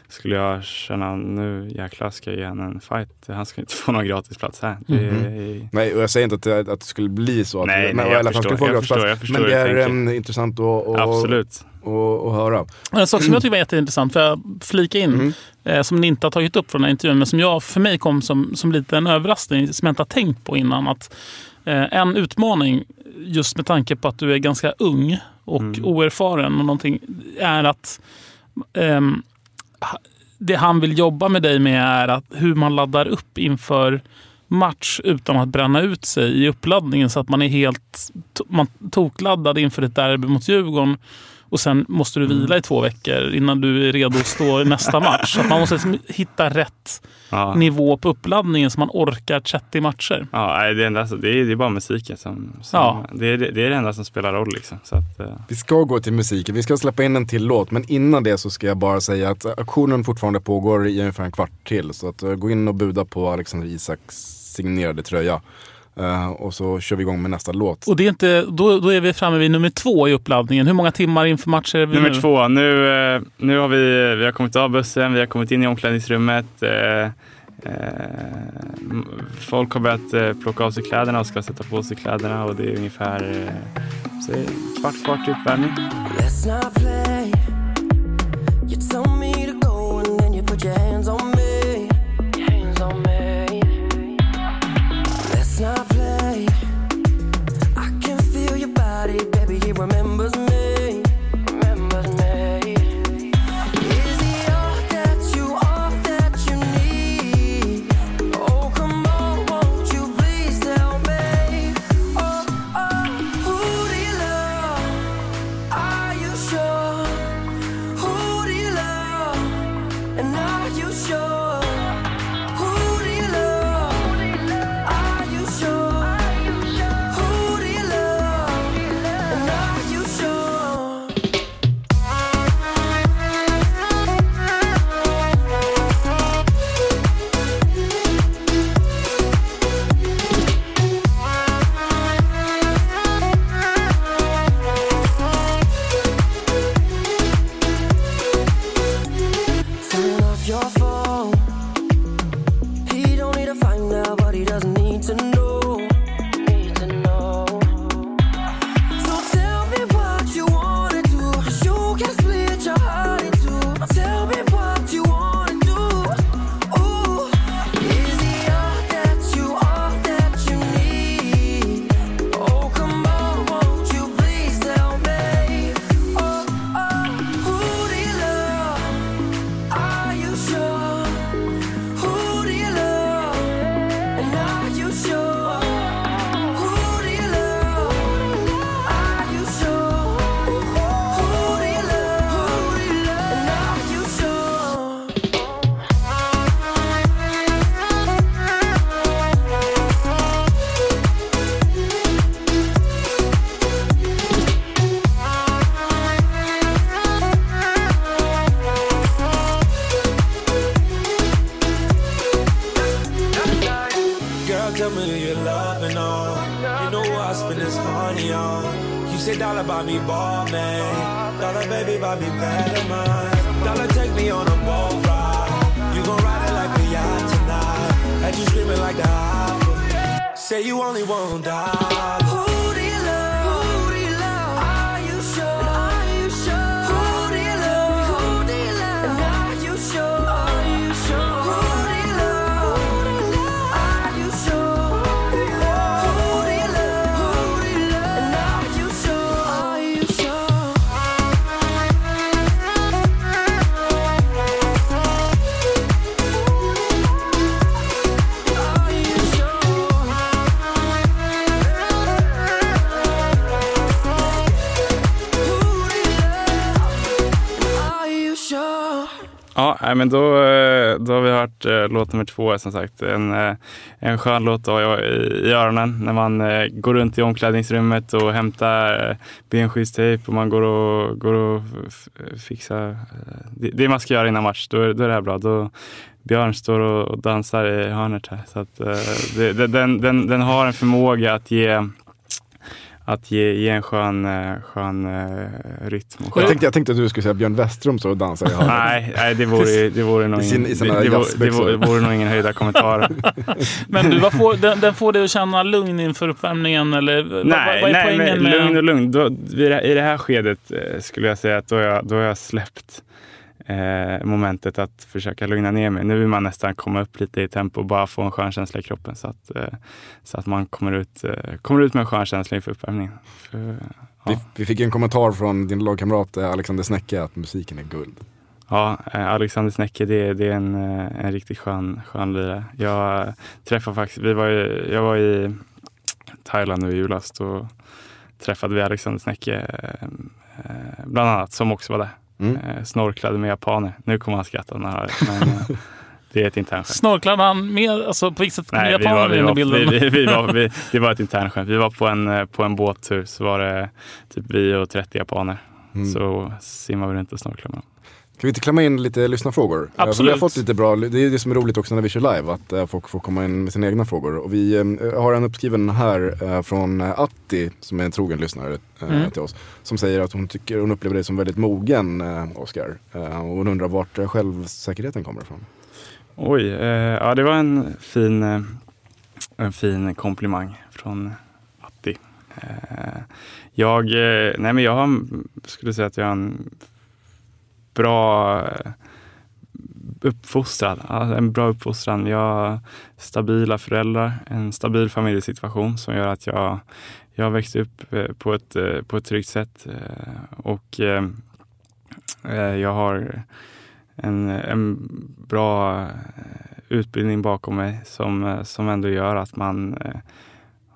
skulle jag känna nu jäklar ska jag ge honom en fight. Han ska inte få någon gratisplats här. Är, Mhm. Nej, och jag säger inte att det, att det skulle bli så. Att, Nej, men, nej, jag eller förstår, få jag förstår, jag förstår Men det är tänker. en intressant att, att, Absolut. att, att höra. En sak som jag tycker var jätteintressant, för jag flika in, Mm. eh, som ni inte har tagit upp från den här intervjun, men som jag, för mig kom som, som lite en överraskning, som jag inte har tänkt på innan. Att, eh, en utmaning, just med tanke på att du är ganska ung och Mm. oerfaren, och någonting, är att ehm, det han vill jobba med dig med är att hur man laddar upp inför match utan att bränna ut sig i uppladdningen så att man är helt to- man, tokladdad inför ett derby mot Djurgården och sen måste du vila i två veckor innan du är redo att stå i nästa match. Så att man måste liksom hitta rätt Ja. nivå på uppladdningen så man orkar 30 matcher. Ja, nej, det, är enda, det, är, det är bara musiken som... som Ja. det, är, det är det enda som spelar roll. Liksom. Så att, eh, Vi ska gå till musiken, vi ska släppa in en till låt. Men innan det så ska jag bara säga att auktionen fortfarande pågår i ungefär en kvart till. Så att, eh, gå in och buda på Alexander Isaks signerade tröja. Eh, och så kör vi igång med nästa låt. Och det är inte, då, då är vi framme vid nummer två i uppladdningen. Hur många timmar inför matcher är vi nummer nu? två. Nu, eh, nu har vi, vi har kommit av bussen, vi har kommit in i omklädningsrummet. Eh, folk har börjat plocka av sig kläderna och ska sätta på sig kläderna. Och det är ungefär eh, säg, kvart kvar till uppvärmning. Let's not play. You told me to go and then you put your hands on me. Not play. I can feel your body, take me on a boat ride. You gon' ride it like a yacht tonight. You screaming like the. Say you only want dollar. Nej, men då, eh, då har vi hört eh, låt nummer två som sagt. En, eh, en skön låt att ha i, i öronen när man går runt i omklädningsrummet och hämtar eh, benskyddstejp och man går och, går och fixar det, det man ska göra innan match. Då, är- då är det här bra. Då, Björn står och, dansar i hörnet här. Så att, det, det, den, den, den har en förmåga att ge att ge, ge en skön, eh, skön eh, rytm. Och Jag tänkte, jag tänkte att du skulle säga Björn Westrom står och dansar i hörnet. Nej, nej det, vore, det, vore nog sin- ingen, i sina det, det, vore, det, vore, det vore nog ingen höjda kommentar. Men du, vad får, den, den får dig att känna lugn inför uppvärmningen? Eller vad, nej, vad är nej poängen men med... lugn och lugn. Då, I det här skedet eh, skulle jag säga att då har jag, då har jag släppt eh, momentet att försöka lugna ner mig. Nu vill man nästan komma upp lite i tempo och bara få en skön känsla i kroppen så att, eh, så att man kommer ut, eh, kommer ut med en skön känsla inför uppvärmningen. För, Vi, vi fick en kommentar från din lagkamrat eh, Alexander Snäcke att musiken är guld. Ja, eh, Alexander Snäcke, det, det är en, eh, en riktigt skön, skön lirare. Jag träffade faktiskt, vi var i, jag var i Thailand nu i julas. Då träffade vi Alexander Snäcke bland annat, som också var där. Mm. Eh, Snorklade med japaner. Nu kommer han skratta när han hör det. Men, eh, det är ett internskämt. Snorklade han med, alltså på vilket sätt kom Nej, vi japaner var, vi in i var, bilden? vi, vi, vi var, vi, det var ett internskämt. Vi var på en, eh, på en båttur så var det typ vi och 30 japaner. Mm. Så simmade vi runt och snorklade med dem. Kan vi inte klämma in lite lyssnarfrågor? Eh, för Vi Absolut. har fått lite bra, det är det som är roligt också när vi kör live, att eh, folk får komma in med sina egna frågor. Och vi eh, har en uppskriven här eh, från eh, Atti, som är en trogen lyssnare eh, Mm. till oss. Som säger att hon, tycker, hon upplever dig som väldigt mogen, eh, Oscar. Eh, och hon undrar vart eh, självsäkerheten kommer ifrån. Oj, eh, ja det var en fin, eh, en fin komplimang från Atti. Eh, jag, eh, nej men jag har, skulle säga att jag har en bra eh, uppfostrad, alltså, en bra uppfostran. Jag har stabila föräldrar, en stabil familjesituation som gör att jag, jag har växt upp eh, på ett, eh, på ett tryggt sätt. Och jag har en, en bra utbildning bakom mig som, som ändå gör att man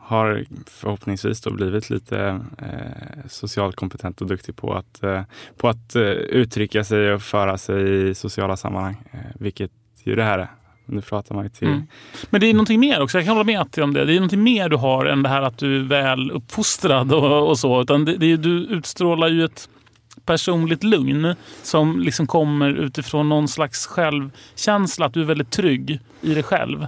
har förhoppningsvis då blivit lite eh, socialt kompetent och duktig på att, eh, på att eh, uttrycka sig och föra sig i sociala sammanhang. Eh, vilket ju det här är. Nu pratar man ju till... Mm. Men det är någonting mer också. Jag kan hålla med Atti om det. Det är någonting mer du har än det här att du är väl uppfostrad och, och så. Utan det, det är, du utstrålar ju ett personligt lugn som liksom kommer utifrån någon slags självkänsla. Att du är väldigt trygg i dig själv.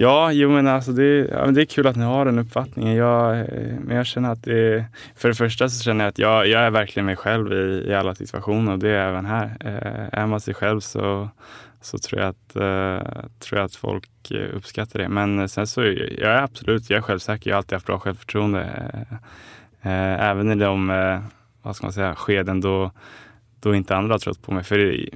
Ja, jo men alltså det, ja, men det är kul att ni har den uppfattningen. Jag, eh, men jag känner att det, för det första så känner jag att jag, jag är verkligen mig själv i, i alla situationer och det är även här. Eh, är man sig själv så, så tror, jag att, eh, tror jag att folk eh, uppskattar det. Men eh, sen så är jag är absolut jag är självsäker. Jag har alltid haft bra självförtroende. Eh, eh, även i de eh, vad ska man säga, skeden då, då inte andra har trott på mig. För det,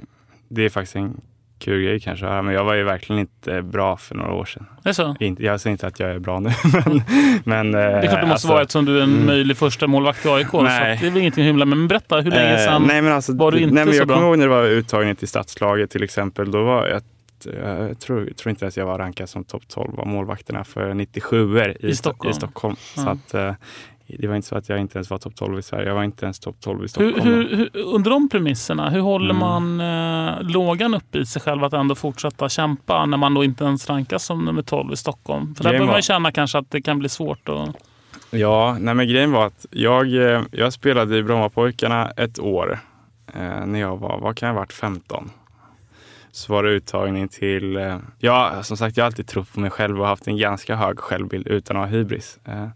det är faktiskt en kul grej kanske att höra, men jag var ju verkligen inte bra för några år sedan. Det är så? Inte, jag säger inte att jag är bra nu, men... men Det är klart det måste vara eftersom du är en möjlig första målvakt i AIK. Så Mm. Nej. att det är väl ingenting att hymla. Men berätta, hur länge sedan nej, men alltså, var du inte nej, men så jag bra? kommer ihåg när det var uttagning till stadslaget till exempel. Då var jag, jag tror, tror inte att jag var rankad som topp 12 av målvakterna för 97 i, I Stockholm. I Stockholm. Ja. Så att, eh, det var inte så att jag inte ens var topp 12 i Sverige. Jag var inte ens topp 12 i Stockholm. Hur, hur, under de premisserna, hur håller Mm. man eh, lågan uppe i sig själv att ändå fortsätta kämpa när man då inte ens rankas som nummer 12 i Stockholm? För där behöver man ju känna kanske att det kan bli svårt. Och... Ja, nej men grejen var att jag, eh, jag spelade i Brommapojkarna ett år. Eh, när jag var, vad kan jag ha varit, 15. Så var det uttagning till, eh, ja som sagt jag har alltid trott på mig själv och haft en ganska hög självbild utan att ha hybris. Eh,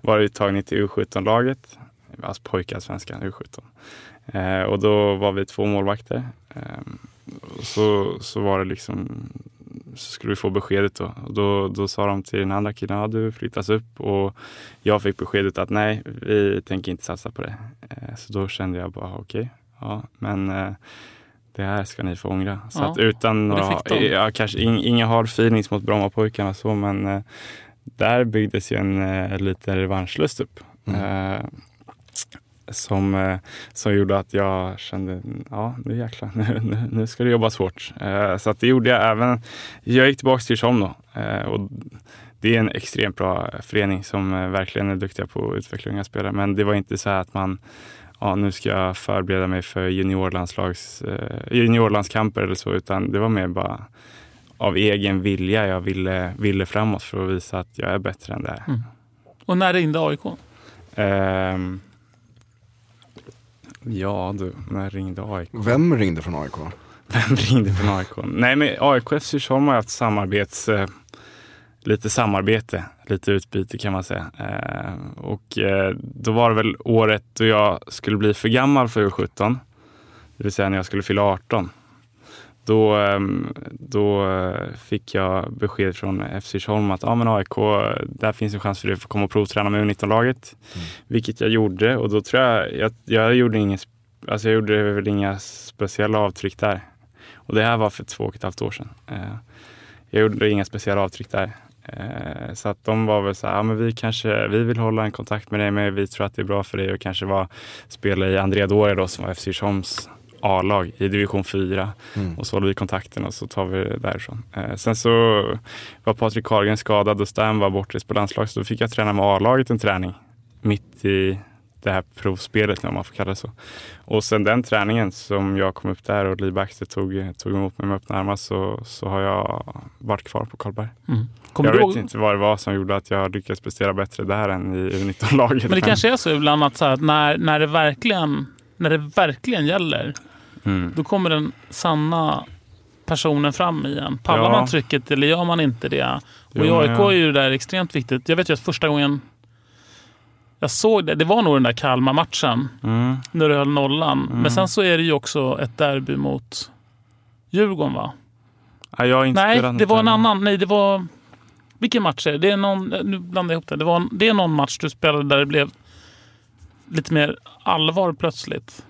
var uttagning till U17-laget, alltså pojkarsvenskan U17. Eh, och då var vi två målvakter. Eh, och så, så var det liksom, så skulle vi få beskedet då. Och då, då sa de till den andra killen, ja du flyttas upp. Och jag fick beskedet att nej, vi tänker inte satsa på det. Eh, så då kände jag bara okej, ja men eh, det här ska ni få ångra. Så Ja, att utan några, ja, kanske in, inga hard feelings mot Brommapojkarna så men eh, där byggdes ju en eh, liten revanschlust upp. Eh, som, eh, som gjorde att jag kände, ja nu jäklar, nu, nu, nu ska det jobbas hårt. Eh, så att det gjorde jag även, jag gick tillbaka till Djursholm då. Eh, och det är en extremt bra förening som eh, verkligen är duktiga på att utveckla unga spelare. Men det var inte så här att man, ja, nu ska jag förbereda mig för juniorlandslags, eh, juniorlandskamper eller så, utan det var mer bara av egen vilja jag ville, ville framåt för att visa att jag är bättre än det här. Mm. Och när ringde AIK? Ehm, ja du, när ringde AIK? Vem ringde från AIK? Vem ringde från AIK? Nej men AIK FC Djursholm har haft samarbets, eh, lite samarbete, lite utbyte kan man säga. Eh, och eh, då var det väl året då jag skulle bli för gammal för U17. Det vill säga när jag skulle fylla 18. Då, ehm, då eh, fick jag besked från FC Djursholm att ah, men AIK, där finns en chans för dig att komma och provträna med U19-laget. Vilket jag gjorde och då tror jag, jag, jag gjorde ingen, alltså jag gjorde väl inga speciella avtryck där. Och det här var för två och ett halvt år sedan. Eh, jag gjorde inga speciella avtryck där. Eh, så att de var väl så här, ja, men vi kanske, vi vill hålla en kontakt med dig, men vi tror att det är bra för dig att kanske vara, spela i Andrea Doria då, som var FC Djursholms A-lag i division 4. Mm. Och så håller vi kontakten och så tar vi det därifrån. Eh, sen så var Patrik Carlgren skadad och Stan var bortrest på landslaget, så då fick jag träna med A-laget en träning mitt i det här provspelet, om man får kalla det så. Och sen den träningen som jag kom upp där och Lee Baxter tog, tog emot mig med öppna armar så, så har jag varit kvar på Karlberg. Mm. Kommer jag vet inte vad det var som gjorde att jag lyckades prestera bättre där än i U19-laget. Men det kanske är så ibland att, så här, att när, när, det verkligen, när det verkligen gäller, Mm. då kommer den sanna personen fram igen. Pallar Ja. man trycket eller gör man inte det? Och Jo, i AIK jag- är ju det där extremt viktigt. Jag vet ju att första gången jag såg det, det var nog den där Kalmar-matchen. Mm. När du höll nollan. Mm. Men sen så är det ju också ett derby mot Djurgården va? Ja, Nej, det var en annan. Nej, det var... Vilken match är det? det är någon, nu blandar jag ihop det. Det, var, det är någon match du spelade där det blev lite mer allvar plötsligt.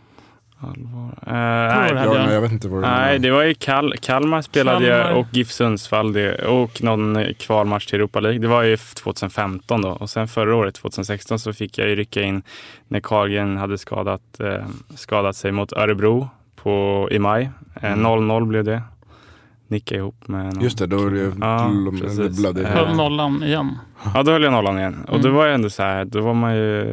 Allvar. Eh, nej, Björn? jag vet inte vad det Nej, det var i Kal Kalmar spelade Kalmar. jag och GIF Sundsvall det, och någon kvalmatch till Europa League. Det var ju 2015 då och sen förra året, 2016, så fick jag ju rycka in när Carlgren hade skadat, eh, skadat sig mot Örebro på, i maj. Eh, Mm. 0-0 blev det. Nicka ihop med någon Just det, då är det, Ja, bl- precis. det blödde. Eh, Höll nollan igen. Ja, då höll jag nollan igen. Och Mm. då var jag ändå så här, då var man ju,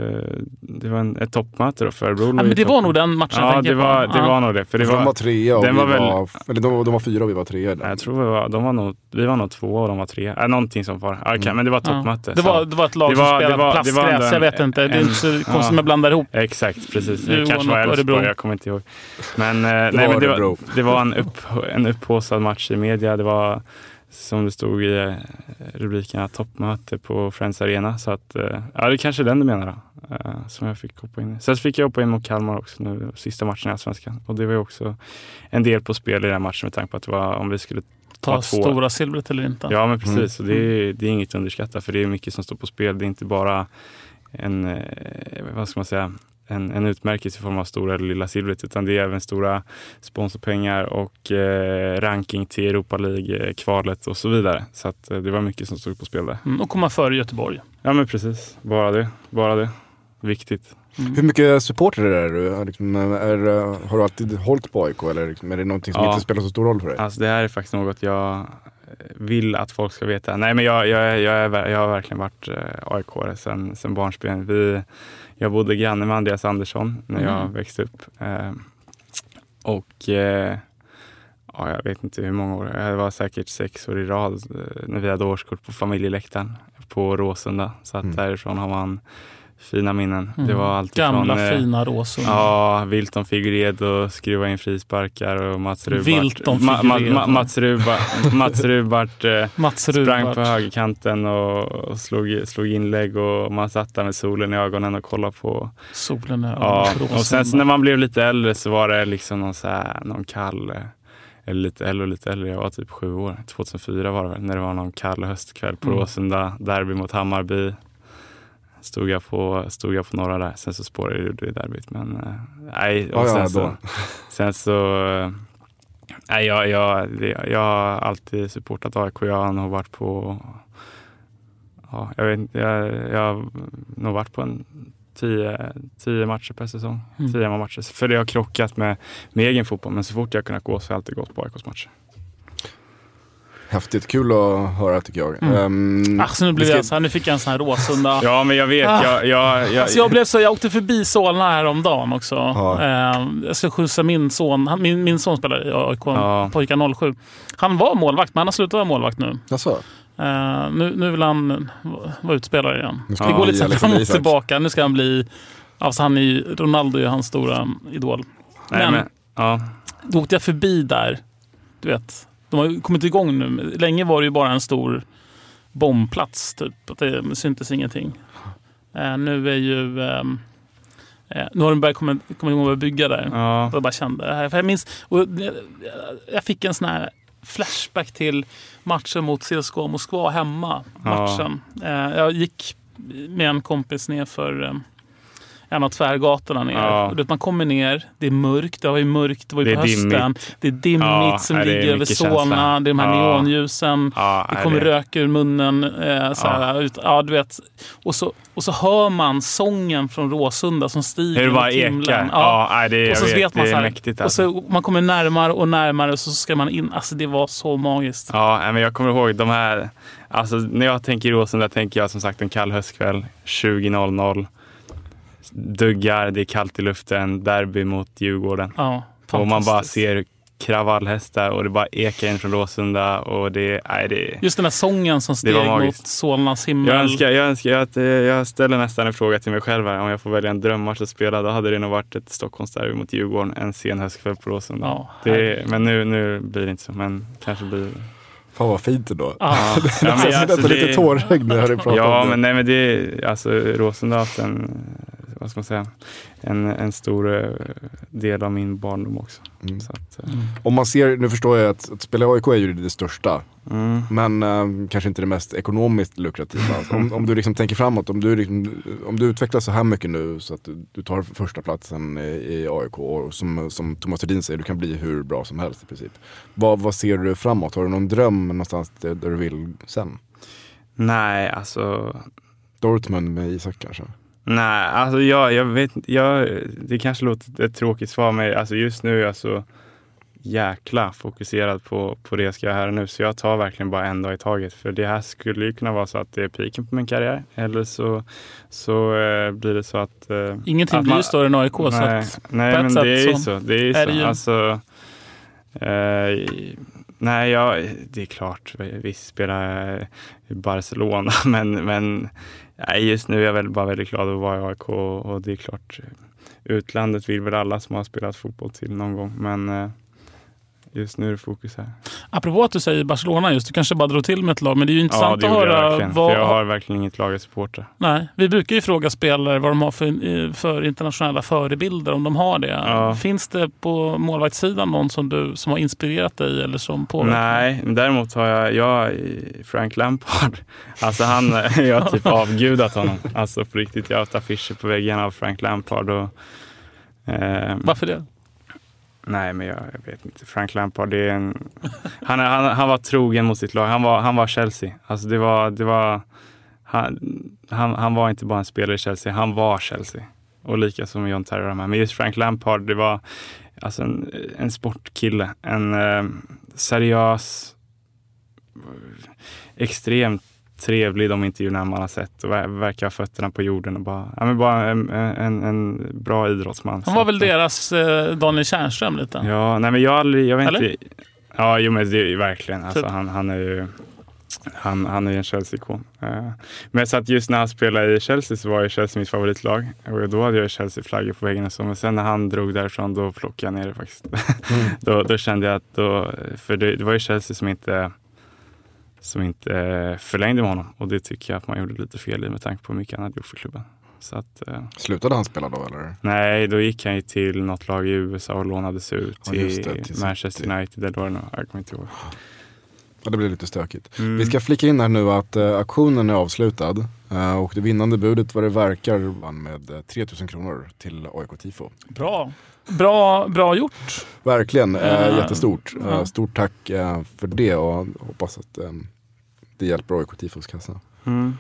det var en, ett toppmöte då för Örebro. Ja, men det var nog den matchen jag Ja, tänker det var, på. det Ja. var nog det. För det För var, de var trea och den vi var väl- var, eller de, de var fyra och vi var trea. jag tror vi var, de var nog, vi var nog två och de var tre. Äh, någonting som var. Okej, Mm. men det var ett Ja. toppmöte. Det, var, det var ett lag Det som var- spelade det det var plastgräs. Jag vet en- inte. Det är inte så konstigt ja. jag blandar ihop. Exakt, precis. Det kanske var Elfsborg, jag kommer inte ihåg. Men, eh, nej, var men det, var, det var en, upp, en upphaussad match i media. Det var som det stod i eh, rubrikerna toppmöte på Friends Arena. Så att, eh, ja, det är kanske är den du menar då, eh, som jag fick hoppa in i. Sen så fick jag hoppa in mot Kalmar också nu, sista matchen i Allsvenskan. Och det var ju också en del på spel i den här matchen med tanke på att det var om vi skulle Ta ta stora silvret eller inte. Ja men precis, Mm. och det, är, det är inget att underskatta för det är mycket som står på spel. Det är inte bara en, vad ska man säga, en, en utmärkelse i form av stora eller lilla silvret utan det är även stora sponsorpengar och eh, ranking till Europa League-kvalet och så vidare. Så att, eh, det var mycket som stod på spel där. Mm, och komma före Göteborg. Ja men precis, bara det. Bara det. Viktigt. Hur mycket supporter är du? Liksom, är, är, har du alltid hållit på AIK eller liksom, är det någonting som Ja. inte spelar så stor roll för dig? Alltså det här är faktiskt något jag vill att folk ska veta. Nej men jag, jag, är- jag, är, jag har verkligen varit eh, aik sen, sen barnsben. Vi, jag bodde granne med Andreas Andersson när jag Mm. växte upp. Eh, och eh, ja, jag vet inte hur många år, det var säkert sex år i rad eh, när vi hade årskort på familjeläktaren på Råsunda. Så att Mm. därifrån har man fina minnen. Det Mm. var allt Gamla ifrån, eh, fina Råsunda. Ja, Wilton Figueredo skruva in frisparkar och Mats Rubart. Ma- ma- ma- Mats Rubart, Mats Rubart eh, Mats sprang Rubart. på högerkanten och, och slog, slog inlägg och man satt där med solen i ögonen och kollade på. Solen är Ja, över Råsunda. och sen så när man blev lite äldre så var det liksom någon, så här, någon kall, eh, eller lite äldre och lite äldre, jag var typ sju år, 2004 var det väl, när det var någon kall höstkväll på Mm. Råsunda, derby mot Hammarby. Stod jag, på, stod jag på några där, sen så spårade det i derbyt. Men eh, nej, och Ja, sen, så, sen så eh, Nej, jag, jag, jag har alltid supportat AIK. Jag har nog varit på ja, jag, vet, jag, jag har nog varit på en tio, tio matcher per säsong. Mm. Tio matcher. För det har krockat med, med egen fotboll. Men så fort jag har kunnat gå så har jag alltid gått på AIKs matcher. Häftigt, kul att höra tycker jag. Mm. Ehm, Alltså nu, blev ska- jag så här, nu fick jag en sån här Råsunda. Ja, men jag vet. Ah. Jag, jag, jag, Alltså jag, blev så, jag åkte förbi Solna häromdagen också. Ja. Eh, jag ska skjutsa min son. Han, min, min son spelar i AIK, Ja. pojkar 07. Han var målvakt, men han har slutat vara målvakt nu. Jaså? Eh, nu, nu vill han vara utspelare igen. Det går lite fram och tillbaka. Nu ska han bli... Alltså han är ju, Ronaldo är ju hans stora idol. nej, men- men, ja. Då åkte jag förbi där. Du vet, de har kommit igång nu. Länge var det ju bara en stor bombplats. Typ. Att det syntes ingenting. Eh, nu är ju... ehm, eh, nu har de börjat komma, komma igång och bygga där. Ja. Jag bara kände det här. För jag minns... Och jag, fick en sån här flashback till matchen mot CSKA Moskva hemma. Matchen. Eh, jag gick med en kompis ner för eh, en av tvärgatorna ner. Ja. Och man kommer ner, det är mörkt, det var ju mörkt, det var ju Det på hösten. dimmigt. Det är dimmigt Ja, som är ligger över Solna. Det är de här Ja. neonljusen. Ja, det kommer det- rök ur munnen. Eh, så här, ut, ja, du vet. Och, så, och så hör man sången från Råsunda som stiger Hur mot himlen. Ja, det, och jag så vet, man så är här, mäktigt. och Alltså. så Man kommer närmare och närmare och så ska man in. Alltså det var så magiskt. Ja, men jag kommer ihåg de här, alltså när jag tänker Råsunda tänker jag som sagt en kall höstkväll, 20.00. Duggar, det är kallt i luften, derby mot Djurgården. Ja, och man bara ser kravallhästar och det bara ekar in från Råsunda och det, nej det Just den här sången som steg mot Solnas himmel. jag önskar, jag önskar att eh, jag ställer nästan en fråga till mig själv här. Om jag får välja en drömmatch att spela, då hade det nog varit ett Stockholmsderby mot Djurgården en sen höstkväll på Råsunda. Ja, det, men nu, nu blir det inte så, men kanske blir det. Fan vad fint ändå. Ja. Ja, men det är alltså, nästan lite tårögd när jag hörde dig prata Ja, om det. men nej men det är, alltså Råsunda har haft en, vad ska man säga, en, en stor eh, del av min barndom också. Mm. Att, eh, Om man ser, nu förstår jag att, att spela i AIK är ju det största. mm. Men eh, kanske inte det mest ekonomiskt lukrativa. Alltså, om, om du liksom tänker framåt, om du, liksom, om du utvecklas så här mycket nu så att du, du tar första platsen i, i AIK och som, som Thomas Rhodin säger, du kan bli hur bra som helst i princip. Vad, vad ser du framåt? Har du någon dröm någonstans där, där du vill sen? Nej, alltså Dortmund med Isak kanske? Nej, alltså jag, jag vet jag, Det kanske låter ett tråkigt svar, men alltså just nu är jag så jäkla fokuserad på, på det jag ska göra här och nu. Så jag tar verkligen bara en dag i taget. För det här skulle ju kunna vara så att det är piken på min karriär. Eller så, så eh, blir det så att... Eh, Ingenting att blir ju större än AIK. så Nej, att nej men det är ju så så. Det är ju är så. det ju- Alltså, eh, nej, ja, det är klart. Visst spelar jag i Barcelona, men, men nej, just nu är jag väl bara väldigt glad att vara i AIK och, och det är klart, utlandet vill väl alla som har spelat fotboll till någon gång. Men eh, just nu är det fokus här. Apropå att du säger Barcelona just, du kanske bara drog till med ett lag. Men det är ju Ja, intressant det att jag höra verkligen. vad... Jag har verkligen inget lag att supporta. Nej, vi brukar ju fråga spelare vad de har för, för internationella förebilder, om de har det. Ja. Finns det på målvaktssidan någon som, du, som har inspirerat dig eller som påverkat? Nej, däremot har jag, jag Frank Lampard. Alltså han, jag har typ avgudat honom. Alltså på riktigt, jag har haft affischer på väggen av Frank Lampard. Och, ehm, Varför det? Nej, men jag, jag vet inte. Frank Lampard, det är en, han, han, han var trogen mot sitt lag. Han var, han var Chelsea. Alltså det var, det var, han, han, han var inte bara en spelare i Chelsea, han var Chelsea. Och lika som John Terry och de här. Men just Frank Lampard, det var alltså en, en sportkille. En eh, seriös, extremt trevlig de intervjuerna man har sett. Och ver- verkar ha fötterna på jorden och bara, ja, men bara en, en, en bra idrottsman. Han var väl deras eh, Daniel Tjärnström lite? Ja, nej men jag har aldrig, jag vet Eller? inte. Ja, jo men det är ju verkligen. Alltså, Typ. han, han är ju han, han är en Chelsea-ikon. Eh, Men så att just när han spelade i Chelsea så var ju Chelsea mitt favoritlag. Och då hade jag Chelsea-flaggor på väggen och så. Men sen när han drog därifrån då plockade jag ner det faktiskt. då, då kände jag att då, för det, det var ju Chelsea som inte som inte eh, förlängde med honom. Och det tycker jag att man gjorde lite fel i med tanke på hur mycket han hade gjort för klubben. Så att, eh, Slutade han spela då eller? Nej, då gick han ju till något lag i USA och lånades ut Ja, till, just det, till Manchester City. United. Eller vad det nu Jag kommer inte ihåg. Ja, det blir lite stökigt. Mm. Vi ska flika in här nu att eh, auktionen är avslutad. eh, och det vinnande budet vad det verkar vann med eh, 3000 kronor till AIK Tifo. Bra. Bra, bra gjort. Verkligen, eh, Ja. jättestort. Eh, Ja. stort tack eh, för det och hoppas att eh, det hjälper AIK Tifos kassa. Mm.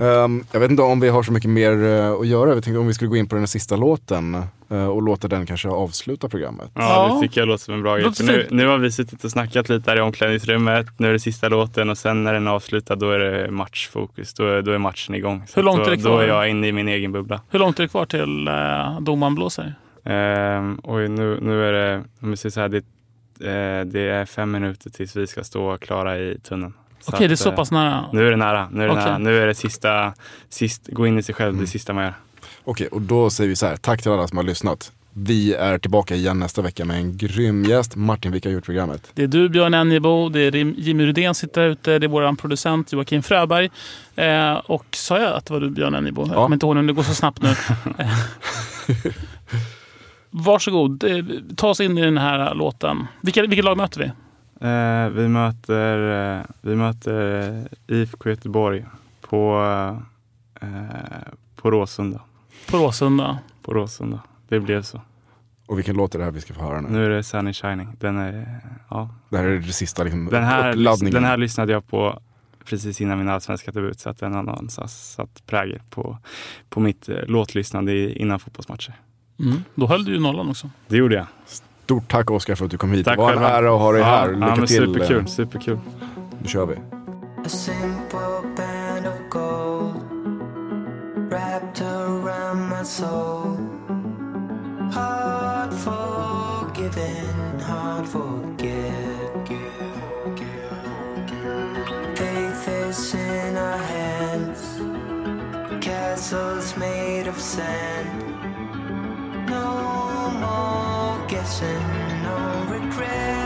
Ehm, jag vet inte om vi har så mycket mer eh, att göra. Jag tänkte om vi skulle gå in på den sista låten eh, och låta den kanske avsluta programmet. Ja, det tycker jag låter som en bra grej. Nu, nu har vi suttit och snackat lite här i omklädningsrummet. Nu är det sista låten och sen när den är avslutad då är det matchfokus. Då är, då är matchen igång. Så Hur långt då, är det kvar? Då är jag inne i min egen bubbla. Hur långt är det kvar till eh, domaren blåser? Ehm, oj, nu, nu är det, om vi säger så här, det, eh, det är fem minuter tills vi ska stå klara i tunneln. Okej, det är så eh, pass nära. Nu är det nära. Nu är det, Okej. nära. Nu är det sista, sist, gå in i sig själv, det sista man gör. Okej, och då säger vi så här. Tack till alla som har lyssnat. Vi är tillbaka igen nästa vecka med en grym gäst. Martin, vilka har gjort programmet? Det är du Björn Ennebo, det är Jimmy Rydén sitter där ute, det är vår producent Joakim Fröberg. Eh, och sa jag att det var du Björn Ennebo? Jag kommer inte ihåg det går så snabbt nu. Varsågod, eh, ta oss in i den här låten. Vilka, vilket lag möter vi? Eh, vi möter, eh, vi möter eh, IFK Göteborg på, eh, på Råsunda. På Råsunda. På Råsunda. Det blev så. Och vilken låt är det här vi ska få höra nu? Nu är det Sunny Shining. Den är, ja. Det här är det sista liksom, Den här, uppladdningen. den här lyssnade jag på precis innan min allsvenska debut så att den har satt prägel på, på mitt låtlyssnande innan fotbollsmatcher. Mm. Då höll du ju nollan också. Det gjorde jag. Stort tack Oskar för att du kom hit. Tack det var en ära att ha dig Ja, här. ja, Lycka men till. superkul, eh, superkul. Nu kör vi. A simple band of gold wrapped around my soul. Hard forgiven, hard forget. Faith is in our hands, castles made of sand. No more guessing, no regrets.